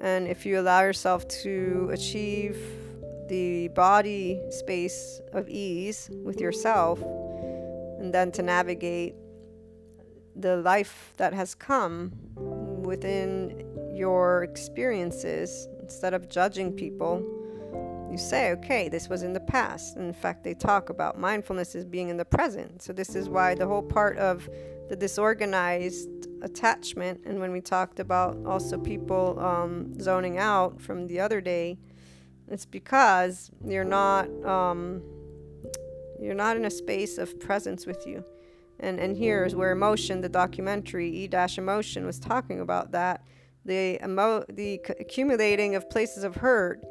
And if you allow yourself to achieve the body space of ease with yourself, and then to navigate the life that has come within your experiences instead of judging people. you say, okay, this was in the past. And in fact, they talk about mindfulness as being in the present. So, this is why the whole part of the disorganized attachment, and when we talked about also people um, zoning out from the other day, it's because you're not um, you're not in a space of presence with you. And and here is where emotion, the documentary E Dash Emotion, was talking about that the emo- the c- accumulating of places of hurt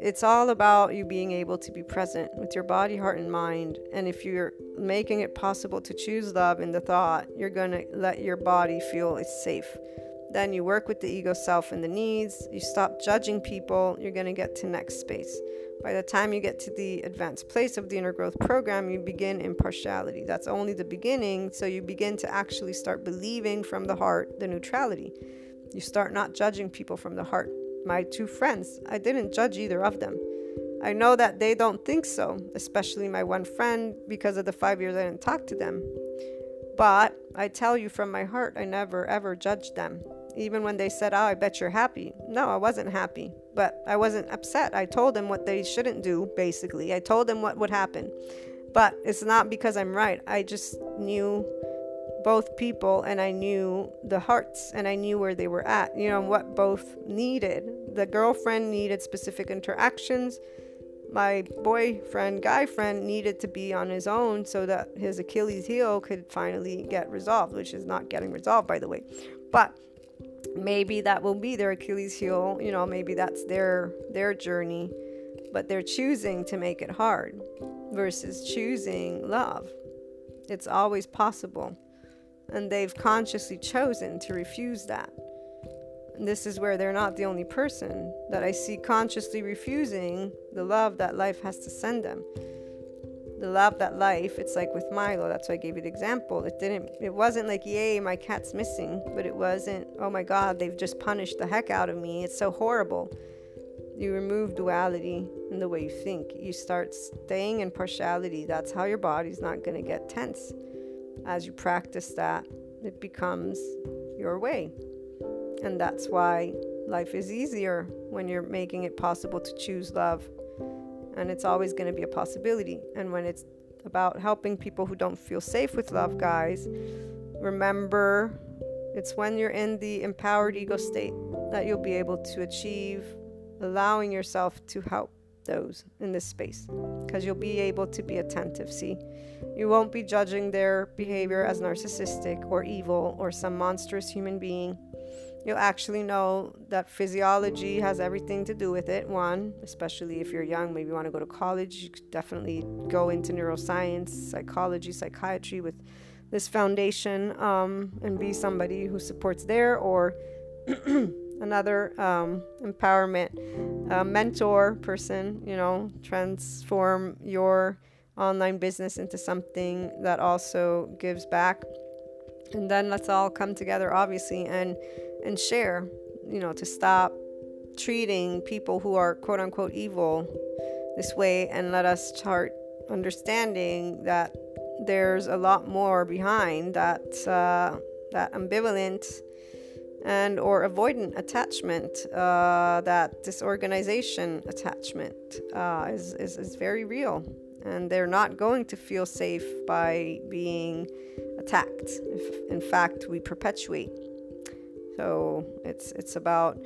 it's all about you being able to be present with your body, heart, and mind. And if you're making it possible to choose love in the thought, you're going to let your body feel it's safe. Then you work with the ego self and the needs. You stop judging people. You're going to get to next space. By the time you get to the advanced place of the inner growth program, you begin impartiality. That's only the beginning. So you begin to actually start believing from the heart the neutrality. You start not judging people from the heart my two friends. I didn't judge either of them. I know that they don't think so, especially my one friend, because of the five years I didn't talk to them. But I tell you from my heart, I never ever judged them. Even when they said, Oh, I bet you're happy. No, I wasn't happy, but I wasn't upset. I told them what they shouldn't do, basically. I told them what would happen. But it's not because I'm right. I just knew both people and I knew the hearts and I knew where they were at, you know, what both needed. The girlfriend needed specific interactions. My boyfriend, guy friend, needed to be on his own so that his Achilles heel could finally get resolved, which is not getting resolved, by the way. But maybe that will be their Achilles heel, you know, maybe that's their their journey, but they're choosing to make it hard versus choosing love. It's always possible and they've consciously chosen to refuse that. And this is where they're not the only person that I see consciously refusing the love that life has to send them. The love that life, it's like with Milo, that's why I gave you the example. It didn't it wasn't like, yay, my cat's missing, but it wasn't, oh my god, they've just punished the heck out of me. It's so horrible. You remove duality in the way you think. You start staying in partiality. That's how your body's not gonna get tense as you practice that, it becomes your way. And that's why life is easier when you're making it possible to choose love. And it's always going to be a possibility. And when it's about helping people who don't feel safe with love, guys, remember it's when you're in the empowered ego state that you'll be able to achieve allowing yourself to help those in this space because you'll be able to be attentive. See, you won't be judging their behavior as narcissistic or evil or some monstrous human being. You'll actually know that physiology has everything to do with it. One, especially if you're young, maybe you want to go to college, you could definitely go into neuroscience, psychology, psychiatry with this foundation um, and be somebody who supports there or [clears throat] another um, empowerment uh, mentor person, you know, transform your online business into something that also gives back. And then let's all come together, obviously, and and share, you know, to stop treating people who are quote unquote evil this way, and let us start understanding that there's a lot more behind that uh, that ambivalent and or avoidant attachment uh, that disorganization attachment uh, is, is, is very real. And they're not going to feel safe by being attacked. If in fact we perpetuate so it's it's about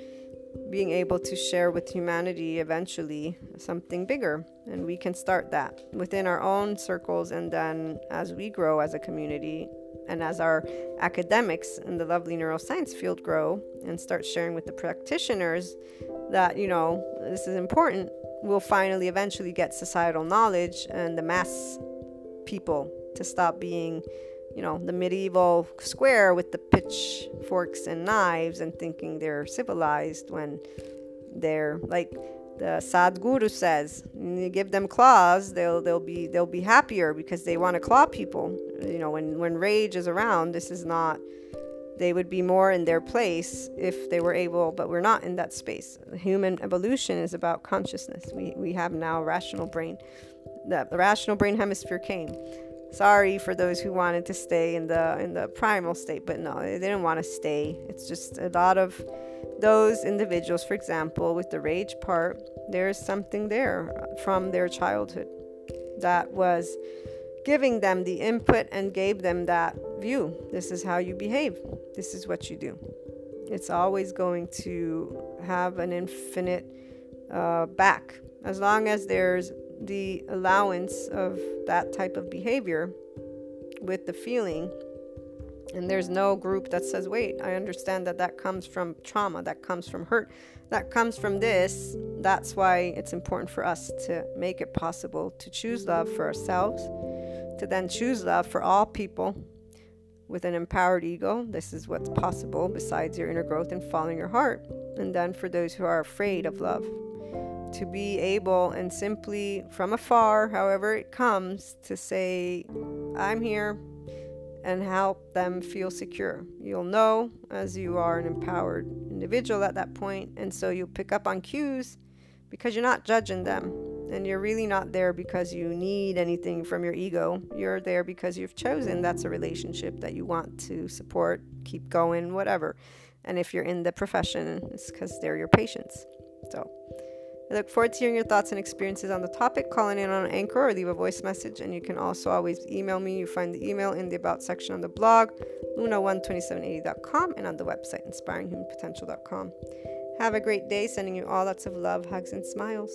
being able to share with humanity eventually something bigger and we can start that within our own circles and then as we grow as a community and as our academics in the lovely neuroscience field grow and start sharing with the practitioners that, you know, this is important, we'll finally eventually get societal knowledge and the mass people to stop being, you know, the medieval square with the pitchforks and knives and thinking they're civilized when they're like the Sadhguru says, you give them claws, they'll they'll be they'll be happier because they want to claw people. You know, when when rage is around, this is not. They would be more in their place if they were able, but we're not in that space. Human evolution is about consciousness. We we have now a rational brain. The, the rational brain hemisphere came. Sorry for those who wanted to stay in the in the primal state but no they didn't want to stay. It's just a lot of those individuals for example with the rage part there's something there from their childhood that was giving them the input and gave them that view. This is how you behave. This is what you do. It's always going to have an infinite uh, back. As long as there's the allowance of that type of behavior with the feeling. And there's no group that says wait i understand that that comes from trauma that comes from hurt that comes from this. That's why it's important for us to make it possible to choose love for ourselves to then choose love for all people with an empowered ego. This is what's possible besides your inner growth and following your heart. And then for those who are afraid of love to be able and simply from afar, however it comes, to say, I'm here and help them feel secure. You'll know as you are an empowered individual at that point, and so you'll pick up on cues because you're not judging them. And you're really not there because you need anything from your ego. You're there because you've chosen that's a relationship that you want to support, keep going, whatever. And if you're in the profession, it's because they're your patients. So, I look forward to hearing your thoughts and experiences on the topic. Calling in on Anchor or leave a voice message, and you can also always email me. You find the email in the About section on the blog, luna12780.com, and on the website, inspiringhumanpotential.com. Have a great day. Sending you all lots of love, hugs, and smiles.